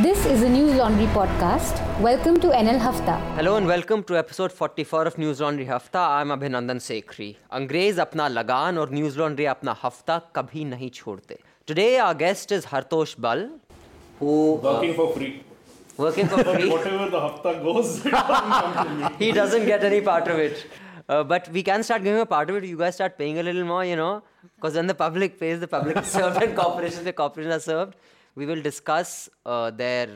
This is a News Laundry podcast. Welcome to NL Hafta. Hello and welcome to episode 44 of News Laundry Hafta. I'm Abhinandan Sekhri. अंग्रेज अपना लगान और Laundry laundry अपना हफ्ता कभी नहीं छोड़ते today our guest is Hartosh Bal who working for free. working for free whatever the hafta goes he doesn't get any part of it uh, but we can start giving a part of it. You guys start paying a little more, you know, because then the public pays, the public is served, and corporations, the corporations are served. We will discuss uh, their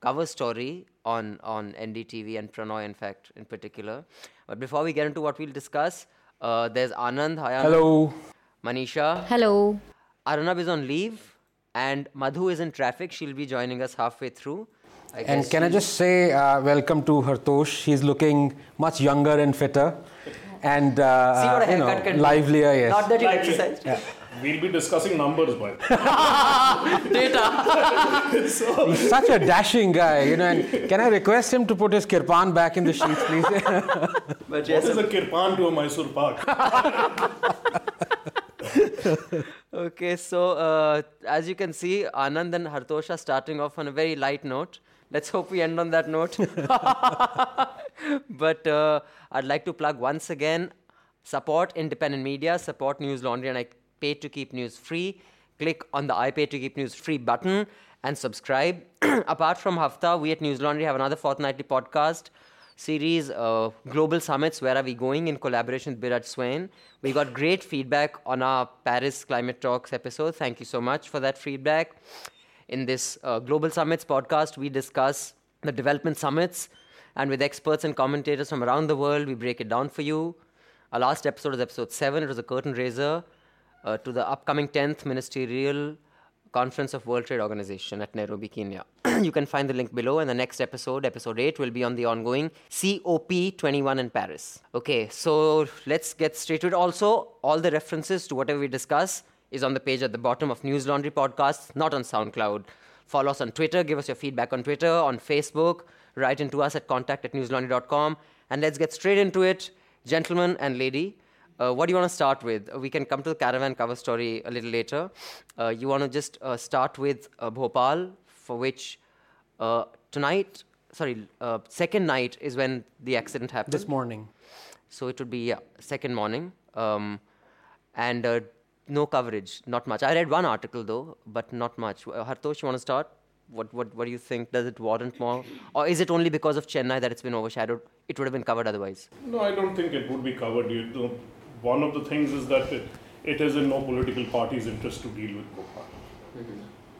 cover story on on NDTV and Pranoy, in fact, in particular. But before we get into what we'll discuss, uh, there's Anand. Hi, Anand. Hello. Manisha. Hello. Arunab is on leave, and Madhu is in traffic. She'll be joining us halfway through. I And can I she'll- just say uh, welcome to Hartosh? He's looking much younger and fitter, and uh, See what a uh, you know, can livelier. Yes. Not that you Like- exercise. We'll be discussing numbers, by He's such a dashing guy, you know. And can I request him to put his kirpan back in the sheets, please? But yes, is a kirpan to a Mysore Park? Okay, so uh, as you can see, Anand and Hartosh are starting off on a very light note. Let's hope we end on that note. but uh, I'd like to plug once again support independent media, support News Laundry, and I pay to keep news free. Click on the I pay to keep news free button and subscribe. Apart from Hafta, we at News Laundry have another fortnightly podcast series, uh, Global Summits, Where Are We Going, in collaboration with Biraj Swain. We got great feedback on our Paris Climate Talks episode. Thank you so much for that feedback. In this uh, Global Summits podcast, we discuss the development summits, and with experts and commentators from around the world, we break it down for you. Our last episode is episode 7. It was a curtain raiser uh, to the upcoming 10th Ministerial Conference of World Trade Organization at Nairobi, Kenya. you can find the link below, and the next episode, episode 8, will be on the ongoing COP21 in Paris. Okay, so let's get straight to it. Also, all the references to whatever we discuss is on the page at the bottom of News Laundry Podcasts, not on SoundCloud. Follow us on Twitter, give us your feedback on Twitter, on Facebook, write into us at contact at newslaundry.com, and let's get straight into it. Gentlemen and lady, uh, what do you want to start with? Uh, we can come to the caravan cover story a little later. Uh, you want to just uh, start with uh, Bhopal, for which uh, tonight, sorry, uh, second night is when the accident happened. this morning. So it would be yeah, second morning, um, and uh, no coverage, not much. I read one article though, but not much. Uh, Hartosh, you want to start? What, what, what do you think? Does it warrant more, or is it only because of Chennai that it's been overshadowed? It would have been covered otherwise. no, I don't think it would be covered. You know, one of the things is that it, it is in no political party's interest to deal with Bhopal.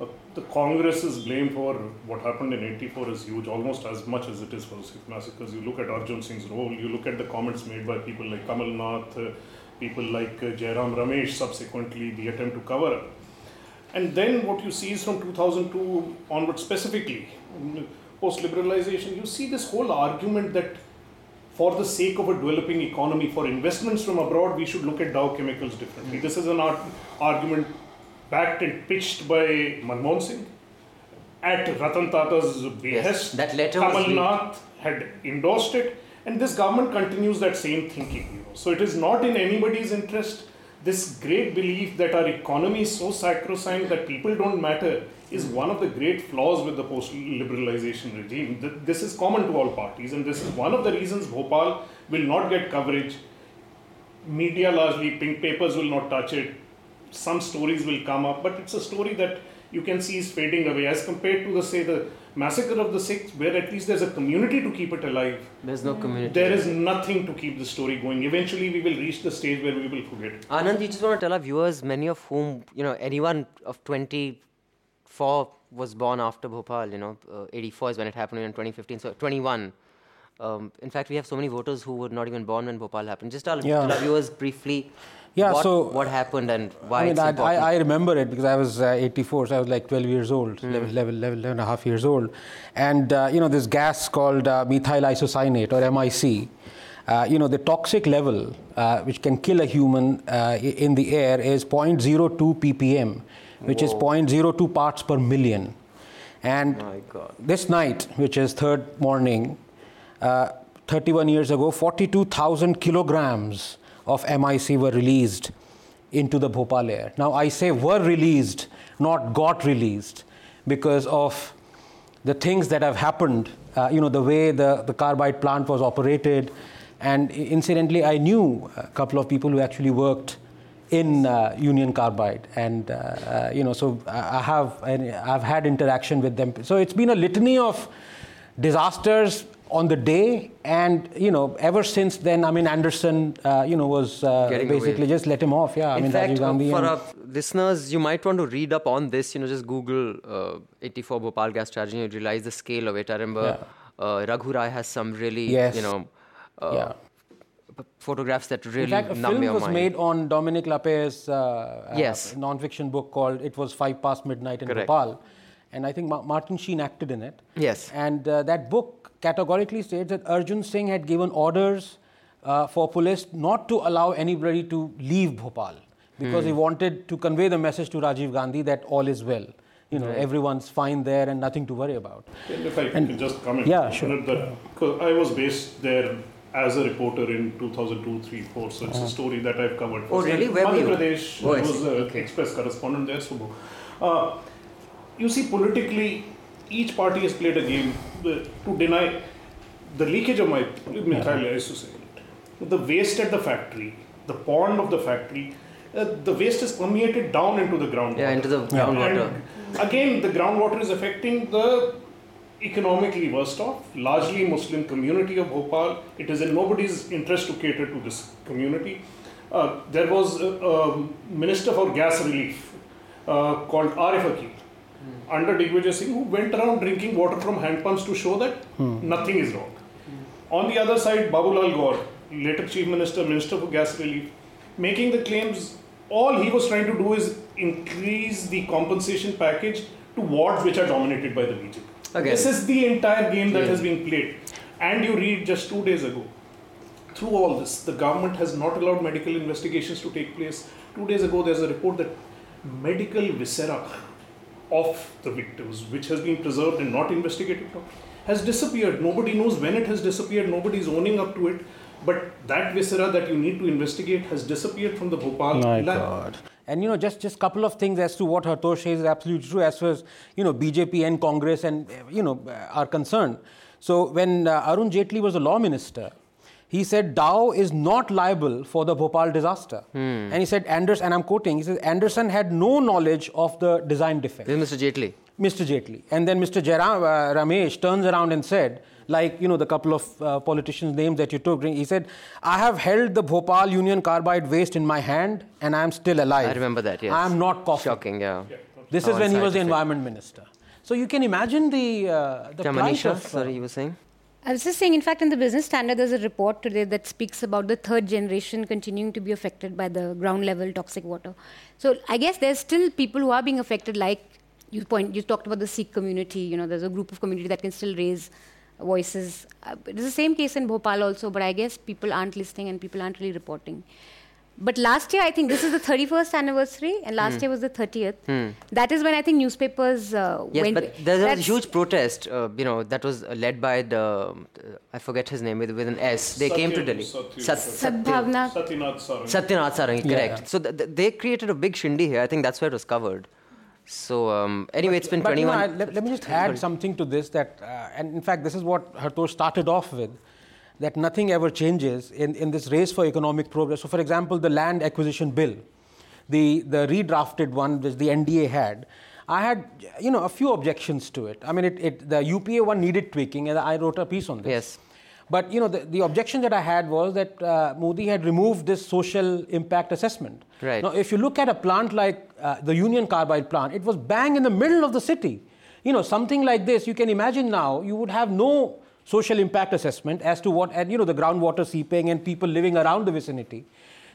Uh, the Congress's blame for what happened in 84 is huge, almost as much as it is for the Sikh massacres. You look at Arjun Singh's role, you look at the comments made by people like Kamal Nath, uh, people like uh, Jairam Ramesh, subsequently, the attempt to cover up. And then what you see is from 2002 onward, specifically, post liberalization, you see this whole argument that for the sake of a developing economy, for investments from abroad, we should look at Dow Chemicals differently. Hmm. This is an ar- argument backed and pitched by Manmohan Singh at Ratan Tata's behest. Yes, that letter Kamal. Nath had endorsed it, and this government continues that same thinking. You know. So it is not in anybody's interest. This great belief that our economy is so sacrosanct that people don't matter is one of the great flaws with the post-liberalization regime. This is common to all parties, and this is one of the reasons Bhopal will not get coverage. Media largely, pink papers will not touch it. Some stories will come up, but it's a story that you can see is fading away as compared to the say the massacre of the Sikhs, where at least there's a community to keep it alive. There's no community. There is nothing to keep the story going. Eventually, we will reach the stage where we will forget. Anand, you just want to tell our viewers, many of whom, you know, anyone of 24 was born after Bhopal, you know, uh, 84 is when it happened in 2015, so 21. Um, in fact, we have so many voters who were not even born when Bhopal happened. Just tell, Yeah. tell our viewers briefly Yeah, what, so- what happened and why I mean, it's I. I, I remember it because I was uh, 84, so I was like 12 years old, 11, 11, 11, 11 and a half years old. And, uh, you know, this gas called uh, methyl isocyanate or MIC, uh, you know, the toxic level, uh, which can kill a human uh, in the air, is 0.02 ppm, which is 0.02 parts per million. And My God. this night, which is third morning, uh, 31 years ago, 42,000 kilograms of MIC were released into the Bhopal air. Now, I say were released, not got released, because of the things that have happened, uh, you know, the way the, the carbide plant was operated. And incidentally, I knew a couple of people who actually worked in uh, Union Carbide, and uh, uh, you know, so I have I've had interaction with them. So it's been a litany of disasters on the day, and you know, ever since then, I mean, Anderson, uh, you know, was uh, basically away. just let him off. Yeah, in I mean, fact, for our listeners, you might want to read up on this. You know, just Google uh, 84 Bhopal gas tragedy. You realize the scale of it. I remember yeah. uh, Raghu Rai has some really, yes. you know. Uh. Photographs that really In fact, a film was mind. made on Dominic Lapierre's yes. non-fiction book called "It Was Five Past Midnight in Correct. Bhopal," and I think Ma- Martin Sheen acted in it. Yes. And that book categorically states that Arjun Singh had given orders uh, for police not to allow anybody to leave Bhopal because mm. he wanted to convey the message to Rajiv Gandhi that all is well. You know, right. everyone's fine there and nothing to worry about. And if I and, can just comment, yeah, sure. That, because I was based there as a reporter in 2002, 3, 4. So it's uh-huh. a story that I've covered. Oh, really? Where Madhya were you? Pradesh. Oh, was an okay. Express correspondent there. So, uh, you see, politically, each party has played a game to deny the leakage of my methyl isocyanate, the waste at the factory, the pond of the factory, uh, the waste is permeated down into the groundwater. Yeah, into the groundwater. Again, the groundwater is affecting the economically worst off, largely Muslim community of Bhopal. It is in nobody's interest to cater to this community. Uh, there was a, a, minister for gas relief uh, called Arif Akil under Digvijay Singh who went around drinking water from hand pumps to show that hmm. nothing is wrong. Hmm. On the other side, Babulal Gaur, later Chief Minister, Minister for Gas Relief, making the claims all he was trying to do is increase the compensation package to wards which are dominated by the BJP. Okay. This is the entire game that yeah. has been played. And you read just two days ago, through all this, the government has not allowed medical investigations to take place. Two days ago, there's a report that medical viscera of the victims, which has been preserved and not investigated has disappeared. Nobody knows when it has disappeared, nobody is owning up to it. But that viscera that you need to investigate has disappeared from the Bhopal My lab. God. And you know, just just couple of things as to what Hartosh says is absolutely true as far as you know BJP and Congress and you know are concerned. So when uh, Arun Jaitley was the law minister, he said Dow is not liable for the Bhopal disaster. Hmm. And he said Anderson, and I'm quoting, he says Anderson had no knowledge of the design defect. This is Mr. Jaitley. Mr. Jaitley. And then Mr. Jairam, uh, Ramesh turns around and said, like, you know, the couple of uh, politicians' names that you took, he said, I have held the Bhopal Union Carbide waste in my hand and I am still alive. I remember that, yes. I am not coughing. Shocking, yeah. This is when he was the environment minister. So you can imagine the, uh, the plight of... Sorry, you were saying? I was just saying, in fact, in the Business Standard, there's a report today that speaks about the third generation continuing to be affected by the ground level toxic water. So I guess there's still people who are being affected, like you point, you talked about the Sikh community. You know, there's a group of community that can still raise voices. Uh, it's the same case in Bhopal also, but I guess people aren't listening and people aren't really reporting. But last year, I think this is the 31st anniversary, and last mm. year was the 30th. Mm. That is when I think newspapers uh, yes, went. but there was a huge protest. Uh, you know, that was led by the uh, I forget his name with, with an S. They came to Delhi. Sat, Sadbhavna. Satinath Sarangi. Satinath Sarangi, correct. Yeah. So th- th- they created a big shindy here. I think that's where it was covered. So um, anyway, but, it's been but 21. You know, let, let, me just add something to this. That uh, and in fact, this is what Hartosh started off with that nothing ever changes in, in this race for economic progress. So, for example, the land acquisition bill, the, the redrafted one which the NDA had, I had, you know, a few objections to it. I mean, it, it, the UPA one needed tweaking, and I wrote a piece on this. Yes. But you know, the, the objection that I had was that uh, Modi had removed this social impact assessment. Right. Now, if you look at a plant like uh, the Union Carbide plant, it was bang in the middle of the city. You know, something like this, you can imagine now, you would have no social impact assessment as to what, and you know, the groundwater seeping and people living around the vicinity.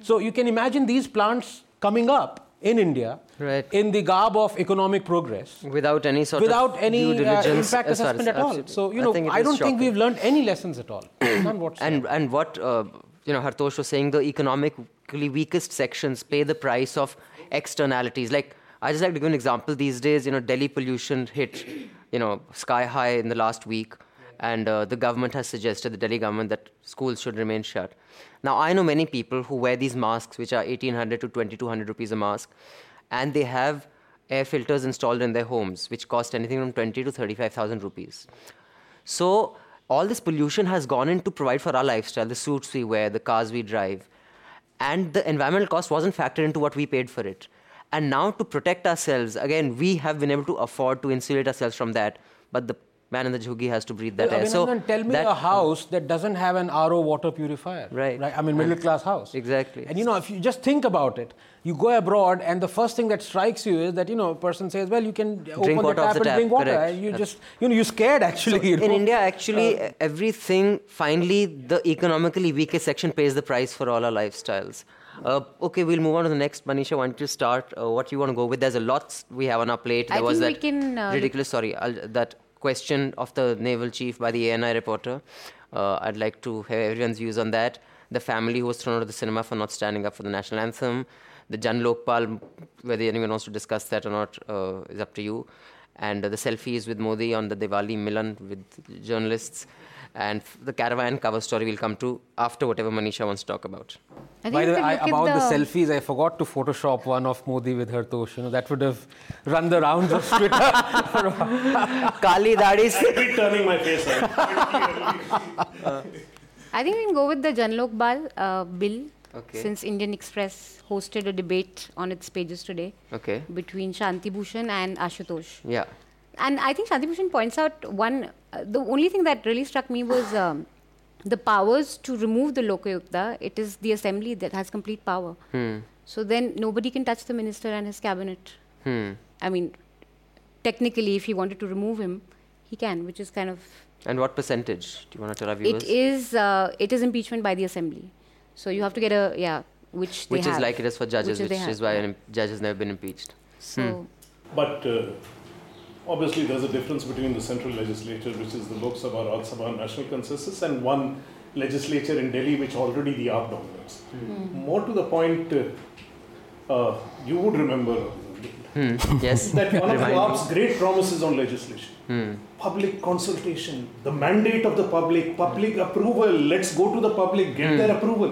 So you can imagine these plants coming up in India right. in the garb of economic progress without any sort without of any uh, impact assessment at all. So you know, I, I don't shocking. think we've learned any lessons at all. None whatsoever. And and what uh, you know, Hartosh was saying, the economically weakest sections pay the price of externalities. Like I just like to give an example. These days, you know, Delhi pollution hit you know sky high in the last week and uh, the government has suggested, the Delhi government, that schools should remain shut. Now, I know many people who wear these masks, which are 1800 to 2200 rupees a mask, and they have air filters installed in their homes, which cost anything from 20 to 35,000 rupees. So all this pollution has gone in to provide for our lifestyle, the suits we wear, the cars we drive, and the environmental cost wasn't factored into what we paid for it. And now to protect ourselves, again, we have been able to afford to insulate ourselves from that, but the man in the jhuggi has to breathe that Well, I air. mean, so Anand, tell me that- a house that doesn't have an RO water purifier. Right. Right. I mean, middle class house. Exactly. And you know, if you just think about it, you go abroad, and the first thing that strikes you is that you know, a person says, "Well, you can open the tap the and tap, drink water." correct. You That's- just, you know, you're scared actually. you in. India, actually, everything finally the economically weakest section pays the price for all our lifestyles. Uh, okay, we'll move on to the next. Manisha, why don't you start? Uh, what you want to go with? There's a lot we have on our plate. There I was think that we can, uh, ridiculous. Sorry, I'll, that question of the naval chief by the ANI reporter. Uh, I'd like to hear everyone's views on that. The family who was thrown out of the cinema for not standing up for the national anthem. The Jan Lokpal, whether anyone wants to discuss that or not, uh, is up to you. And uh, the selfies with Modi on the Diwali Milan with journalists. And the caravan cover story will come to after whatever Manisha wants to talk about. I By the way, I, about the... selfies, I forgot to Photoshop one of Modi with Hartosh. You know, that would have run the rounds of Twitter. Kali Dadi se- Keep turning my face. I think we can go with the Jan Lokpal uh, bill. Okay. Since Indian Express hosted a debate on its pages today Okay. between Shanti Bhushan and Ashutosh. Yeah. And I think Shanti Bhushan points out one, uh, the only thing that really struck me was um, the powers to remove the Lokayukta. It is the assembly that has complete power. So then nobody can touch the minister and his cabinet. Hmm. I mean, technically, if he wanted to remove him, he can, which is kind of. And what percentage? Do you want to tell our viewers? It is, uh, it is impeachment by the assembly. So you have to get a, yeah, which they which is have. like it is for judges, Which which, is they is why yeah. an im- judge has never been impeached. So. But uh, obviously, there's a difference between the central legislature, which is the Lok Sabha, Rajya Sabha, National Consensus, and one legislature in Delhi, which already the AAP dominates. More to the point, uh, uh, you would remember Hmm. Yes. that one of the Remind. AAP's great promises on legislation. Hmm. Public consultation, the mandate of the public, public approval. Let's go to the public, get their approval.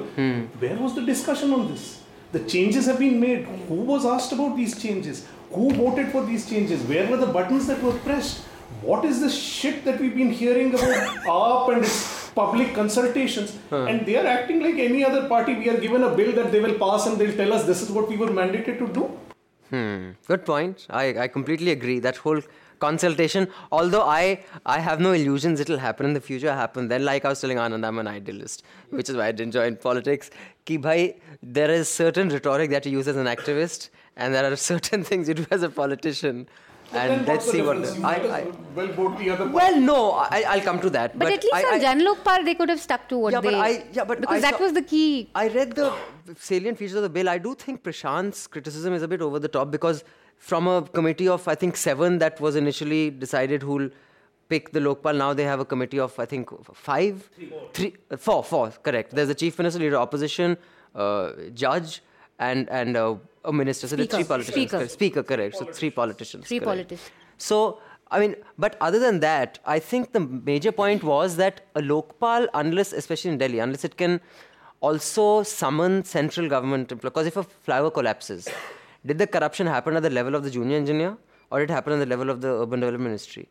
Where was the discussion on this? The changes have been made. Who was asked about these changes? Who voted for these changes? Where were the buttons that were pressed? What is the shit that we've been hearing about AAP and its public consultations? And they are acting like any other party. We are given a bill that they will pass and they'll tell us this is what we were mandated to do. Hmm. Good point. I, I completely agree. That whole consultation, although I, I have no illusions it'll happen in the future, happen then. Like I was telling Anand, I'm an idealist, which is why I didn't join politics. Ki bhai, there is certain rhetoric that you use as an activist, and there are certain things you do as a politician. Then And let's see what. The, I, I, well vote the other well, no, I, I'll come to that. But, at least I, on I, Jan Lokpal, they could have stuck to what Yeah, they. but I- yeah, but because I that saw- was the key. I read the salient features of the bill. I do think Prashant's criticism is a bit over the top because from a committee of I think seven that was initially decided who'll pick the Lokpal. Now they have a committee of I think five, three, uh, four, four. Correct. There's the chief minister, leader, opposition, uh, judge, and and uh, Oh, a minister. So Speaker. three politicians. Speaker. correct. Speaker, correct. So three politicians. Three correct. politicians. So, I mean, but other than that, I think the major point was that a Lokpal, unless, especially in Delhi, unless it can also summon central government, because if a flyover collapses, did the corruption happen at the level of the junior engineer or did it happen at the level of the urban development ministry?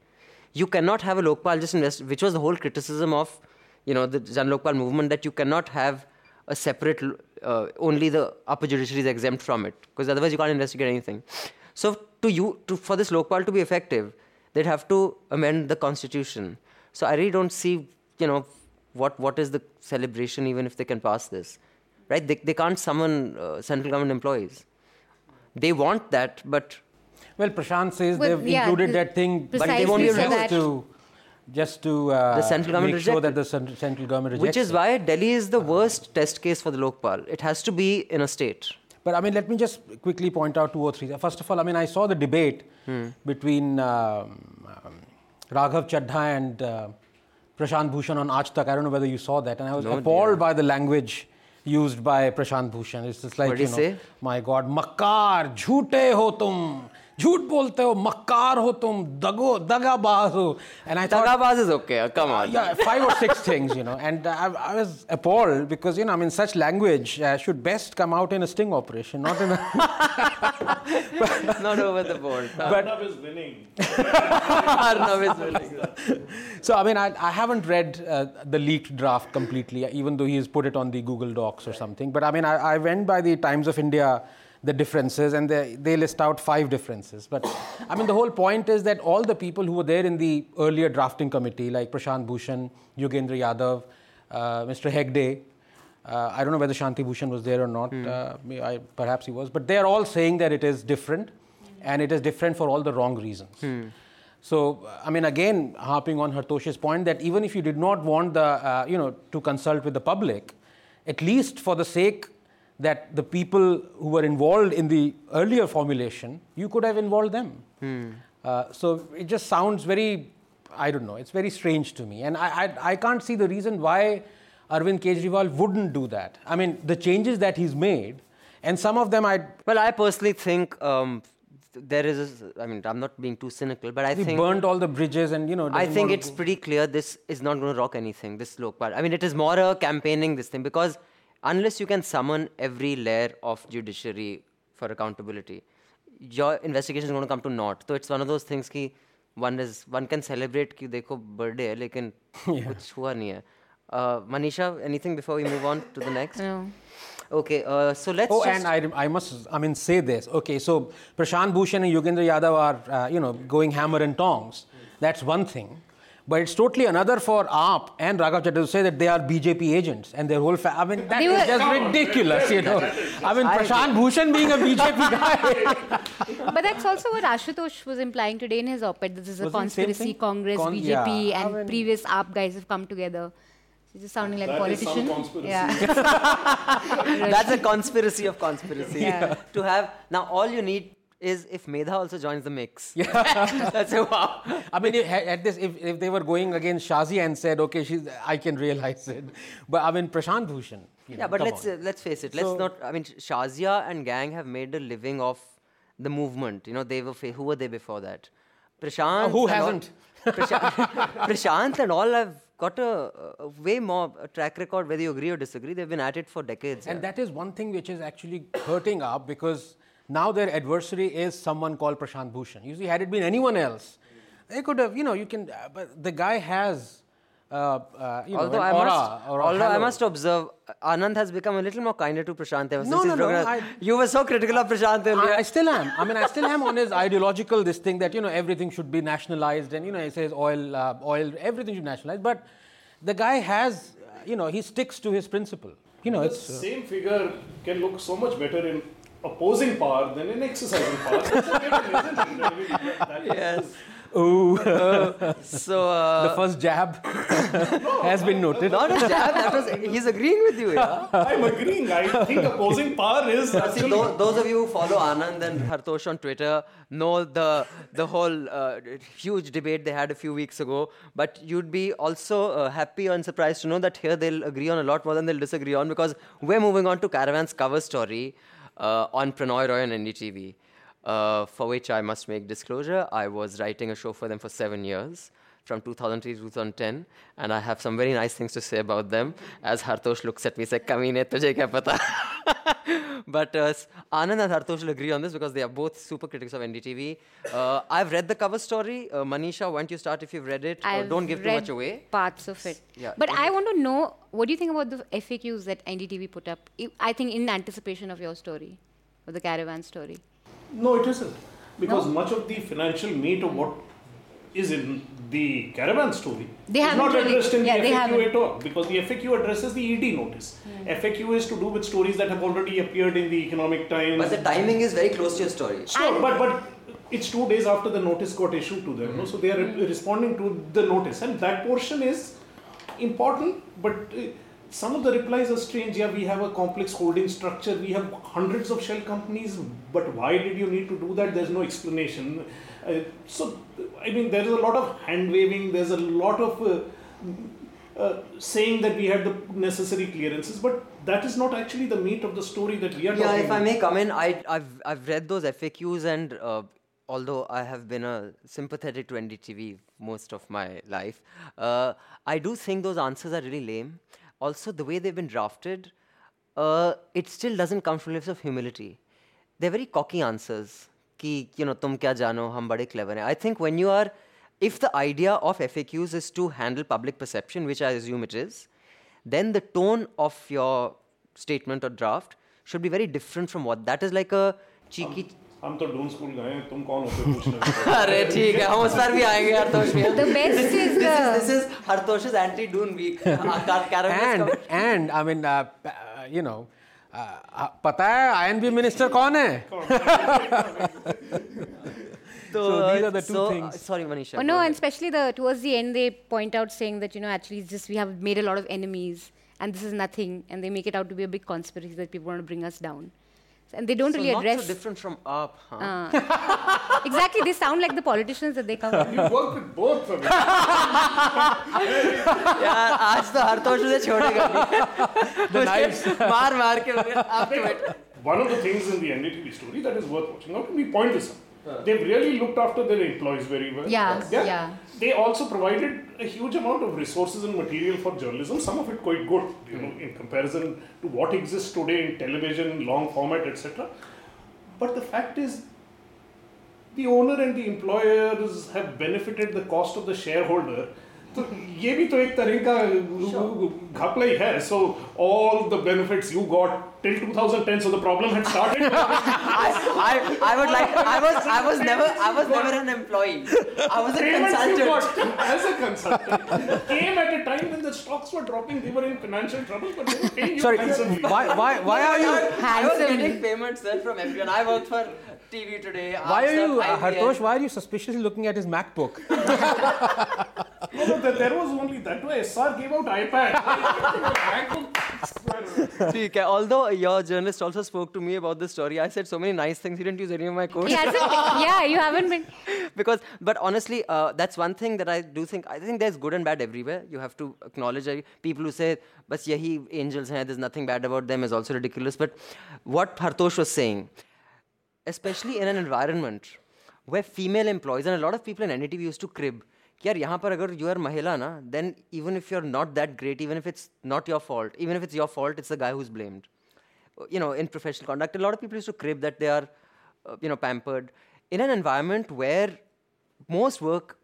You cannot have a Lokpal just invest, which was the whole criticism of, you know, the Jan Lokpal movement, that you cannot have a separate, uh, only the upper judiciary is exempt from it, because otherwise you can't investigate anything. So to you, to, for this Lokpal to be effective, they'd have to amend the constitution. So I really don't see, you know, what what is the celebration even if they can pass this, right? They they can't summon uh, central government employees. They want that, but Well, Prashant says Well, they've yeah, included the- that thing But they won't be precisely able to that- just to uh, The central government make sure that the cent- central government rejects which is it. why Delhi is the worst test case for the Lokpal. It has to be in a state. But I mean, let me just quickly point out two or three. First of all, I mean, I saw the debate Hmm. between um, um, Raghav Chadha and uh, Prashant Bhushan on Aaj Tak. I don't know whether you saw that, and I was No, appalled dear. by the language used by Prashant Bhushan. It's just like What you know, say? my God, Makkar, jhoote ho tum, झूठ बोलते हो मक्कार हो तुम दगो दगाबाज हो and I thought Dagabaz is okay. uh, Come on. yeah, five or six things, you know, and uh, I, I was appalled because, you know, I mean, such language uh, should best come out in a sting operation, not in a. Not over the board. Arnab is winning. Arnav is winning. so, I mean, I, I haven't read uh, the leaked draft completely, even though he's put it on the Google Docs or something. But I mean, I, I went by the Times of India, the differences, and they, they list out five differences. But I mean, the whole point is that all the people who were there in the earlier drafting committee, like Prashant Bhushan, Yogendra Yadav, uh, Mr. Hegde, uh, I don't know whether Shanti Bhushan was there or not. Uh, I, perhaps he was. But they are all saying that it is different, and it is different for all the wrong reasons. So, I mean, again, harping on Hartosh's point that even if you did not want the, uh, you know, to consult with the public, at least for the sake that the people who were involved in the earlier formulation, you could have involved them. Uh, so it just sounds very, I don't know, it's very strange to me. And I, I, I can't see the reason why Arvind Kejriwal wouldn't do that. I mean, the changes that he's made, and some of them I Well, I personally think um, there is. A, I mean, I'm not being too cynical, but I he think burned all the bridges and, you know, I think it's pretty clear this is not going to rock anything. This Lokpal. I mean, it is more a campaigning this thing because unless you can summon every layer of judiciary for accountability, your investigation is going to come to naught. So it's one of those things कि one is one can celebrate कि देखो birthday है लेकिन कुछ हुआ नहीं है. Uh, Manisha, anything before we move on to the next? No. Okay, uh, so let's. Oh, just and I, rem- I must, I mean, say this. Okay, so Prashant Bhushan and Yogendra Yadav are, uh, you know, going hammer and tongs. That's one thing. But it's totally another for AAP and Raghav Chadha to say that they are BJP agents and their whole. Fa- I mean, that They is were- just ridiculous, you know. I mean, Prashant Bhushan being a BJP guy. But that's also what Ashutosh was implying today in his op-ed. This is a Was it conspiracy. Congress, Con- BJP, yeah, I and mean- previous AAP guys have come together. He's just sounding like a That is some politician. conspiracy. Yeah. That's a conspiracy of conspiracy. Yeah. To have now, all you need is if Medha also joins the mix. Yeah. That's a wow. I mean, if, at this, if, if they were going against Shazi and said, okay, she's, I can realize it. But I mean, Prashant Bhushan. Yeah, know, but let's uh, let's face it. Let's So- not. I mean, Shazia and gang have made a living off the movement. You know, they were fa- who were they before that? Prashant. Who and all- hasn't? Prashant, Prashant and all have got a, a way more track record. Whether you agree or disagree, they've been at it for decades. And yeah. that is one thing which is actually hurting up because now their adversary is someone called Prashant Bhushan. You see, had it been anyone else, they could have, you know, you can, uh, but the guy has, uh, uh, you know, although an I aura must, or a although I must observe, Anand has become a little more kinder to Prashant ever No, since no, he's no, broken. I- You were so critical of Prashant earlier. I, I still am. I mean, I still am on his ideological this thing that you know everything should be nationalized, and you know he says oil, uh, oil, everything should be nationalized. But the guy has, uh, you know, he sticks to his principle. You know, The it's. uh, same figure can look so much better in opposing power than in exercising power. That's a given, isn't it? I mean, yes. Ooh, So. Uh, the first jab has been noted. Not a jab. That was he's agreeing with you, yeah. I'm agreeing. I think opposing power is See, actually. those, those of you who follow Anand and Hartosh on Twitter know the the whole uh, huge debate they had a few weeks ago. But you'd be also uh, happy and surprised to know that here they'll agree on a lot more than they'll disagree on because we're moving on to Caravan's cover story uh, on Pranoy Roy and NDTV. Uh, for which I must make disclosure. I was writing a show for them for seven years, from 2003 to 2010, and I have some very nice things to say about them. As Hartosh looks at me, says, "Kamine, tujhe kya pata?" but uh, s- Anand and Hartosh will agree on this because they are both super critics of NDTV. Uh, I've read the cover story. Uh, Manisha, why don't you start if you've read it? Uh, I've don't give too read much away. Parts of it. Yeah, But I want to know what do you think about the FAQs that NDTV put up? I- I think in anticipation of your story, of the caravan story. No, it isn't. Because No? much of the financial meat of what is in the caravan story They haven't really- addressed in yeah, the FAQ haven't. at all. Because the FAQ addresses the ED notice. FAQ is to do with stories that have already appeared in the Economic Times. But the timing is very close to your story. Sure, but but it's two days after the notice got issued to them, no? so they are re- responding to the notice, and that portion is important. But uh, some of the replies are strange. Yeah, we have a complex holding structure. We have hundreds of shell companies, but why did you need to do that? There's no explanation. Uh, so, I mean, there is a lot of hand waving. There's a lot of uh, uh, saying that we had the necessary clearances, but that is not actually the meat of the story that we are talking. Yeah, if I may come in, I, I've, I've read those FAQs and uh, although I have been a sympathetic to NDTV most of my life, uh, I do think those answers are really lame. Also, the way they've been drafted, uh, it still doesn't come from a place of humility. They're very cocky answers. कि you know तुम क्या जानो हम बड़े clever हैं। I think when you are if the idea of FAQs is to handle public perception which I assume it is then the tone of your statement और draft should be very different from what that is like a cheeky हम तो Doon school गए हैं तुम कौन होते हो अरे ठीक है हम उस पर भी आएँगे Hartosh the best is this is Hartosh is anti Doon weekend and I mean you know and I mean, uh, p- uh, you know, uh, uh, पता है INB minister कौन है? So these are the two so, things. uh, sorry Manisha Oh go no, and ahead. especially the towards the end they point out saying that you know actually it's just we have made a lot of enemies and this is nothing and they make it out to be a big conspiracy that people want to bring us down. And they don't so really not address so different from up huh? Uh, exactly they sound like the politicians that they cover. You work with both of them. यार आज तो हरतोष मुझे छोड़ेगा नहीं The knives. मार मार के आपके बेटे One of the things in the NDTV story that is worth watching. How can we point this out? They've really looked after their employees very well. Yeah, yeah. They also provided a huge amount of resources and material for journalism. Some of it quite good, you know, in comparison to what exists today in television, long format, etc. But the fact is, the owner and the employers have benefited the cost of the shareholder. तो ये भी तो एक तरह का घपला ही है so all the benefits you got till 2010 so the problem had started I, I, I would like I was I was never I was never an employee I was a payments you consultant got as a consultant came at a time when the stocks were dropping they were in financial trouble but they were paying you Sorry, handsomely. why why why are you? I was Handsomely. getting payments then from everyone. I worked for TV Today. Why are you, uh, IBM. Hartosh? Why are you suspiciously looking at his MacBook? no, no, there- there was only that way SR gave out iPad ठीक है. Although your journalist also spoke to me about this story, I said so many nice things. He didn't use any of my quotes. He hasn't, yeah, you haven't been. because but honestly uh, that's one thing that i do think i think there's good and bad everywhere you have to acknowledge uh, people who say bas yahi angels hain there's nothing bad about them is also ridiculous but what hartosh was saying especially in an environment where female employees and a lot of people in NDTV used to crib कि यार यहाँ पर अगर you are महिला ना then even if you're not that great even if it's not your fault even if it's your fault it's the guy who's blamed you know, in professional conduct, a lot of people used to crib that they are, uh, you know, pampered. In an environment where most work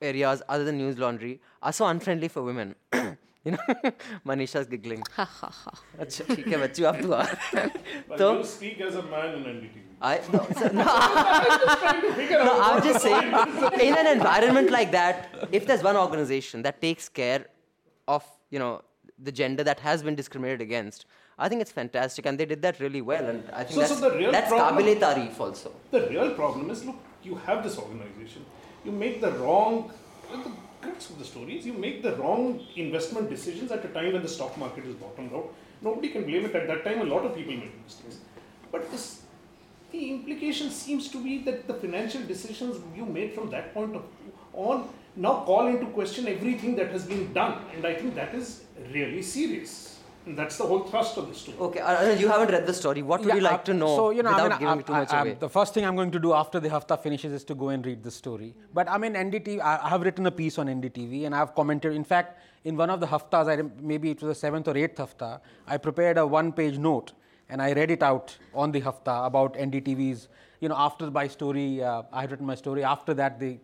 areas other than news laundry are so unfriendly for women. you know, Manisha's giggling. अच्छा ठीक है बच्चों आप दुआ but तो you speak as a man in NDTV I no, so, no, no, I'm just saying, in an environment like that, if there's one organization that takes care of, you know, the gender that has been discriminated against, I think it's fantastic, and they did that really well, and I think So- that's, so the real that's problem- kabile tarif also. The real problem is look, you have this organization, you make the wrong. the crux of the story is you make the wrong investment decisions at a time when the stock market is bottomed out. Nobody can blame it. At that time, a lot of people made mistakes. But this, the implication seems to be that the financial decisions you made from that point on now call into question everything that has been done. And I think that is really serious. That's the whole thrust of the story. Okay, Anand, you haven't read the story. What would Yeah, you like uh, to know So, you know, without I mean, giving I- too much I- away? The first thing I'm going to do after the hafta finishes is to go and read the story. But I mean, NDTV, I I have written a piece on NDTV and I've commented. In fact, in one of the haftas, I, maybe it was the seventh or eighth hafta, I prepared a one page note and I read it out on the hafta about NDTV's, you know, after my story, uh, I had written my story. After that, the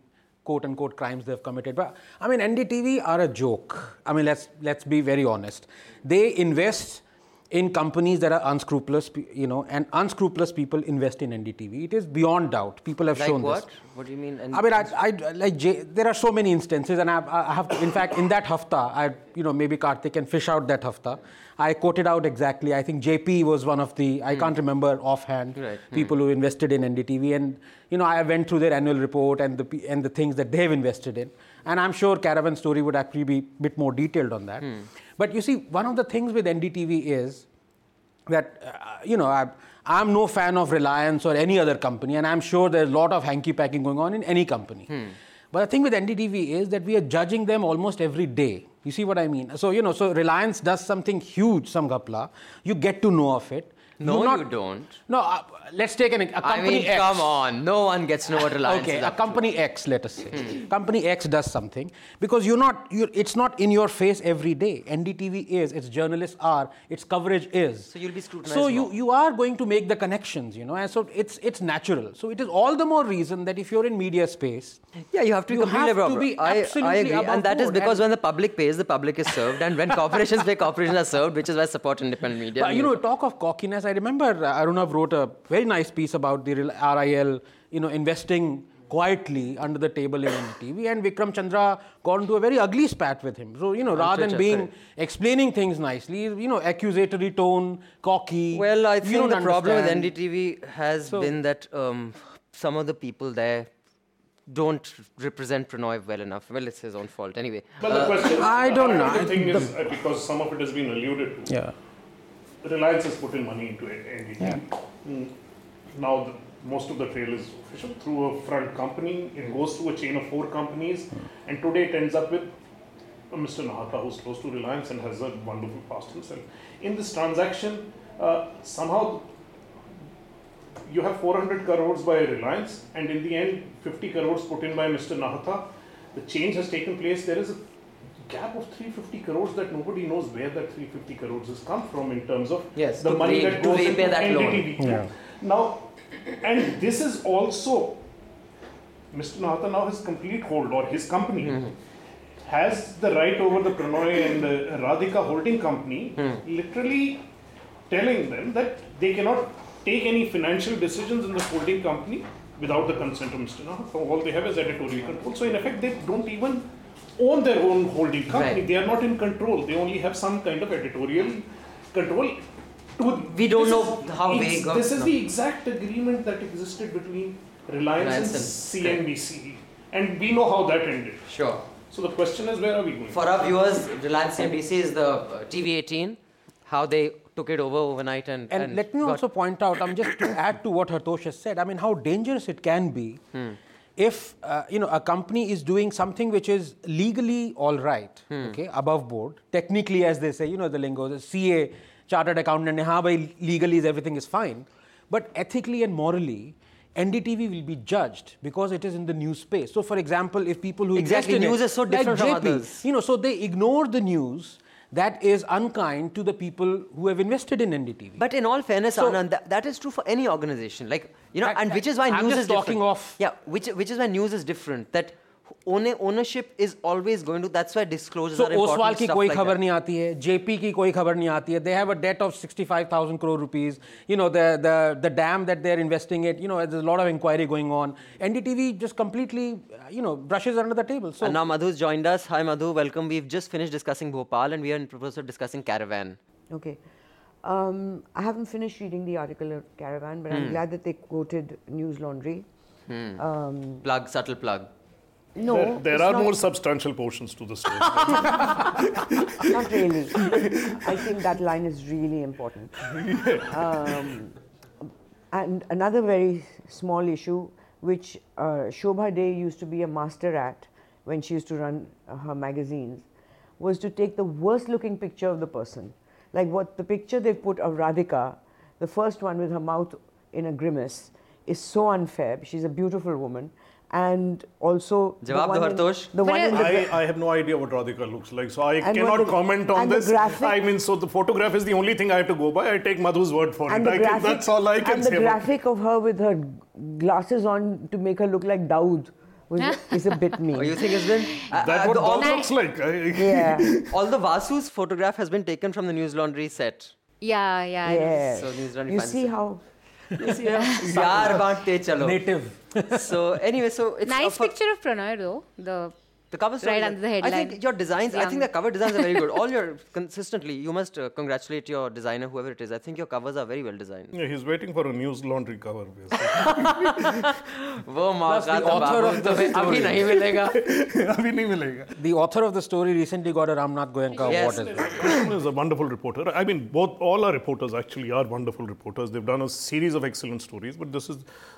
quote unquote crimes they've committed. But I mean, NDTV are a joke. I mean, let's, let's be very honest. They invest in companies that are unscrupulous, you know, and unscrupulous people invest in NDTV. It is beyond doubt. People have like shown what? this. What do you mean? I mean, I, I like J, there are so many instances, and I, I have, to, in fact, in that hafta, I, you know, maybe Karthik can fish out that hafta. I quoted out exactly. I think JP was one of the, I can't remember offhand. Right. Hmm. people who invested in NDTV, and you know, I went through their annual report and the and the things that they've invested in, and I'm sure Caravan Story would actually be a bit more detailed on that. Hmm. But you see, one of the things with NDTV is that uh, you know I'm, I'm no fan of reliance or any other company and i'm sure there's a lot of hanky packing going on in any company. But the thing with ndtv is that we are judging them almost every day. You see what i mean? So you know so reliance does something huge some gapla you get to know of it. No, not, you don't. No, uh, let's take an, a company I mean, X. come on. No one gets to know what Reliance okay, a to. company X, let us say, company X does something because you're not, you're, it's not in your face every day. NDTV is, its journalists are, its coverage is. So you'll be scrutinized So you, more. you are going to make the connections, you know, and so it's it's natural. So it is all the more reason that if you're in media space, Yeah, you have to be You have to be I, I agree. And that is because And- when the public pays, the public is served. And when corporations pay, corporations are served, which is why I support independent media. But, you know, talk of cockiness. I remember uh, Arunav wrote a very nice piece about the RIL, you know, investing quietly under the table in NDTV, and Vikram Chandra got into a very ugly spat with him. So, you know, rather than being correct. explaining things nicely, you know, accusatory tone, cocky. Well, I think don't the problem with. NDTV has So- been that um, some of the people there don't represent Pranoy well enough. Well, it's his own fault anyway. But the question, I don't know. The thing The- is, uh, because some of it has been alluded to, Yeah. Reliance has put in money into it. NDTV. Mm. Now, the, most of the trail is official through a front company. It goes through a chain of four companies, and today it ends up with uh, Mr. Nahata, who's close to Reliance and has a wonderful past himself. In this transaction, uh, somehow you have 400 crores by Reliance, and in the end, 50 crores put in by Mr. Nahata. The change has taken place. There is a gap of 350 crores that nobody knows where that 350 crores has come from in terms of Yes, the money re- that to goes repay into that loan. NDTV. Yeah. Now, and this is also Mr. Nahata now has complete hold, or his company Mm-hmm. has the right over the Pranoy and the Radhika holding company, Hmm. literally telling them that they cannot take any financial decisions in the holding company without the consent of Mr. Nahata. All they have is editorial control. So, in effect, they don't even own their own holding company. Right. They are not in control. They only have some kind of editorial control. To, We don't this know is how ex- vague or- This is no. the exact agreement that existed between Reliance, Reliance and and- CNBC. And we know how that ended. Sure. So the question is, where are we going? For our viewers, Reliance CNBC is the uh, TV18, how they took it over overnight and. And, let me also point out, I'm just to add to what Hartosh has said. I mean, how dangerous it can be Hmm. if uh, you know a company is doing something which is legally all right, Hmm. okay, above board, technically, as they say, you know, the lingo, the CA, chartered accountant, हाँ भाई, legally is everything is fine, but ethically and morally. NDTV will be judged because it is in the news space. So, for example, if people who Exactly, invest in news it, is so like different from JP, others. you know, so they ignore the news that is unkind to the people who have invested in NDTV. But in all fairness, So- Anand, that, that is true for any organization. Like you know, That- and that- which is why I'm news just is talking different. of- Yeah, which which is why news is different. That own, ownership is always going to. That's why disclosures So are important. Oswal की stuff कोई like खबर that. नहीं आती है JP की कोई खबर नहीं आती है they have a debt of 65000 crore rupees you know the the the dam that they're investing it you know there's a lot of inquiry going on ndtv just completely uh, you know brushes under the table so And now Madhu's joined us. Hi Madhu, welcome. We've just finished discussing Bhopal and we are in process of discussing Caravan. Okay. Um, I haven't finished reading the article of Caravan, but Hmm. I'm glad that they quoted News Laundry. Um, Plug, subtle plug. no, there there are more substantial portions to the story. Not really. I think that line is really important. Um, and another very small issue, which uh, Shobhaa De used to be a master at when she used to run uh, her magazines, was to take the worst looking picture of the person. Like what the picture they put of Radhika, the first one with her mouth in a grimace, is so unfair. She's a beautiful woman. And also, the Jawab do, one in- Hartosh. the one in the gra- I, I have no idea what Radhika looks like, so I And cannot what comment on this. graphic- I mean, so the photograph is the only thing I have to go by. I take Madhu's word for and it. the I graphic, can, that's all I can and say. the about graphic of her with her glasses on to make her look like Dawood was, is a bit mean. Oh, you think it's been? Uh, That's uh, what the- all, Dawn looks like. I- yeah, although Vasu's photograph has been taken from the News Laundry set. Yeah, yeah. yeah. So News Laundry you finds see it. how Yaar baante chalo. native So anyway, so it's Nice picture of Pranoy though. The the cover. Right under the headline. I think your designs, I think the um. cover designs are very good. All your, consistently, you must uh, congratulate your designer, whoever it is. I think your covers are very well designed. Yeah, he's waiting for a news laundry cover. वो the author of the story. अभी नहीं मिलेगा. अभी नहीं मिलेगा. The author of the story recently got a Ramnath Goenka yes. award Yes. is a wonderful reporter. I mean, both, all our reporters actually are wonderful reporters. They've done a series of excellent stories, but this is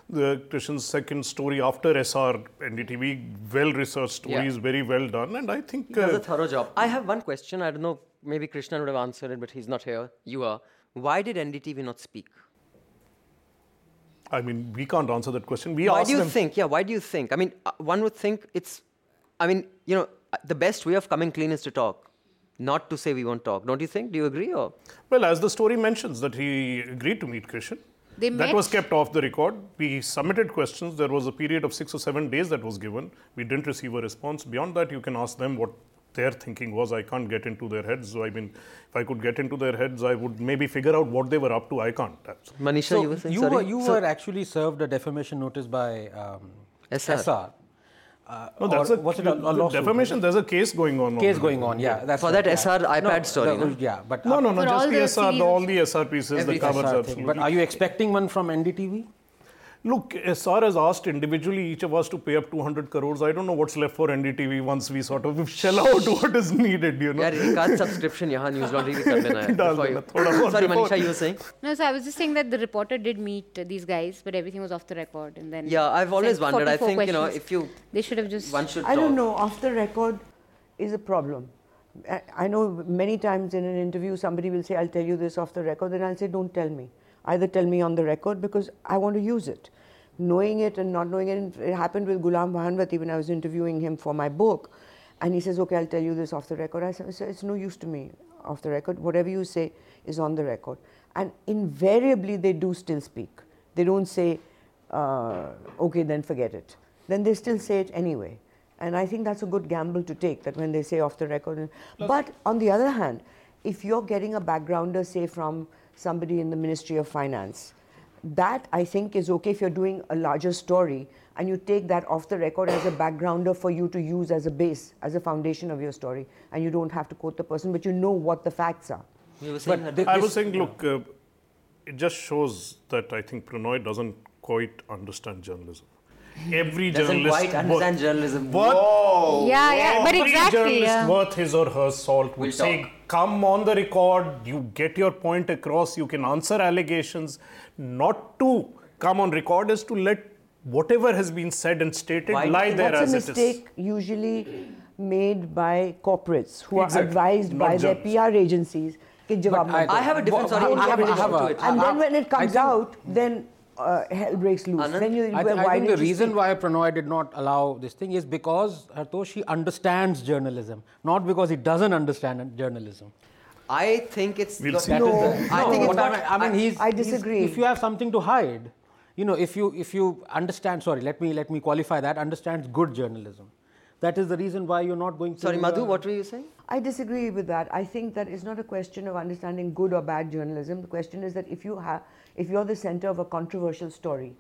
the Christian's second story after Essar NDTV, well researched stories, yeah very well done, and I think Does uh, a thorough job. I have one question. I don't know. Maybe Krishnan would have answered it, but he's not here. You are. Why did NDTV not speak? I mean, we can't answer that question. We why do you them. think? Yeah, why do you think? I mean, uh, one would think it's. I mean, you know, uh, the best way of coming clean is to talk, not to say we won't talk. Don't you think? Do you agree or? Well, as the story mentions, that he agreed to meet Krishan. They that met- was kept off the record. We submitted questions. There was a period of six or seven days that was given. We didn't receive a response. Beyond that, you can ask them what their thinking was. I can't get into their heads. So, I mean, if I could get into their heads, I would maybe figure out what they were up to. I can't. Manisha, So you were saying. you sorry? were you So- were actually served a defamation notice by um, Essar. Essar. Uh, No, that's a, was it a, a lawsuit? defamation. There's a case going on. Case already. going on, yeah. That's For that yeah. SR iPad No, story, the- no? yeah, but No, no, no. Just all the the SR, the, all the SR pieces, the covers, SR thing. But are you expecting one from NDTV? Look, SR has asked individually each of us to pay up 200 crores. I don't know what's left for NDTV once we sort of shell out what is needed, you know. Yeah, recast subscription yahan news laundry kar dena Sorry, Manisha, you were saying? No, so I was just saying that the reporter did meet these guys, but everything was off the record, and then. Yeah, I've always wondered. I think questions. you know if you. They should have just. One should. I don't know. Off the record is a problem. I know many times in an interview somebody will say, I'll tell you this off the record, and I'll say, don't tell me. Either tell me on the record because I want to use it. Knowing it and not knowing it, it happened with Ghulam Bhanwati when I was interviewing him for my book. And he says, okay, I'll tell you this off the record. I said, it's no use to me off the record. Whatever you say is on the record. And invariably, they do still speak. They don't say, uh, okay, then forget it. Then they still say it anyway. And I think that's a good gamble to take that when they say off the record. But on the other hand, if you're getting a backgrounder, say from somebody in the Ministry of Finance, that I think is okay if you're doing a larger story and you take that off the record as a backgrounder for you to use as a base, as a foundation of your story, and you don't have to quote the person, but you know what the facts are. You But that- thi- I was saying, look, uh, it just shows that I think Pranoy doesn't quite understand journalism every Doesn't journalist quite understand worth, journalism. Worth, Whoa. Yeah, yeah, but every exactly. journalist yeah. worth his or her salt would we'll say, talk. "Come on the record. You get your point across. You can answer allegations. Not to come on record is to let whatever has been said and stated Why? lie there That's as a mistake usually made by corporates who exactly. are advised Not by their PR agencies. I, I, have a different sort of interpretation to. And then when it comes out, then uh, hell breaks loose. Anand? Then you, I, think, why I think the reason speak? why Pranoy did not allow this thing is because Hartoshi understands journalism, not because he doesn't understand journalism. I think it's. We'll got- see. That is No, the- I no, think it's what I mean, I mean, he's. I he's- disagree. if you have something to hide, you know, if you if you understand, sorry, let me let me qualify that. Understands good journalism. That is the reason why you're not going to. Sorry, Madhu, uh, what were you saying? I disagree with that. I think that it's not a question of understanding good or bad journalism. The question is that if you have, if you're the center of a controversial story,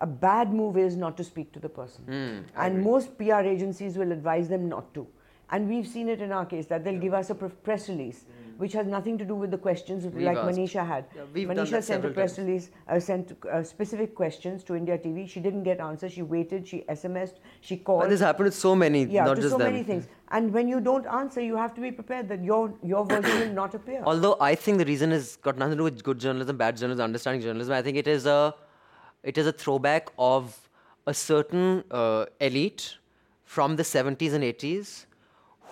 a bad move is not to speak to the person. Hmm, and most PR agencies will advise them not to. And we've seen it in our case that they'll give us a pr- press release, which has nothing to do with the questions like Hmm. asked. Manisha had. Yeah, we've Manisha sent a press times. release, uh, sent uh, specific questions to India TV. She didn't get answers. She waited. She SMSed. She called But this happened with so many, yeah, not to just so them. many things. And when you don't answer, you have to be prepared that your your version will not appear. Although I think the reason is got nothing to do with good journalism, bad journalism, understanding journalism. I think it is a, it is a throwback of a certain uh, elite from the 70s and 80s,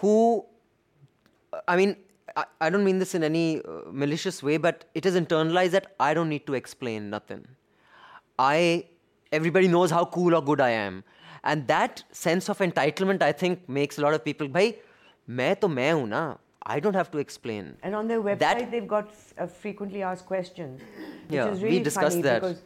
who, I mean, I, I don't mean this in any uh, malicious way, but it is internalized that I don't need to explain nothing. I, everybody knows how cool or good I am. And that sense of entitlement, I think, makes a lot of people, bhai, मैं तो मैं हूं ना. I don't have to explain. and on their website, That- they've got uh, frequently asked questions, which Yeah, is we really discussed funny that. because fre-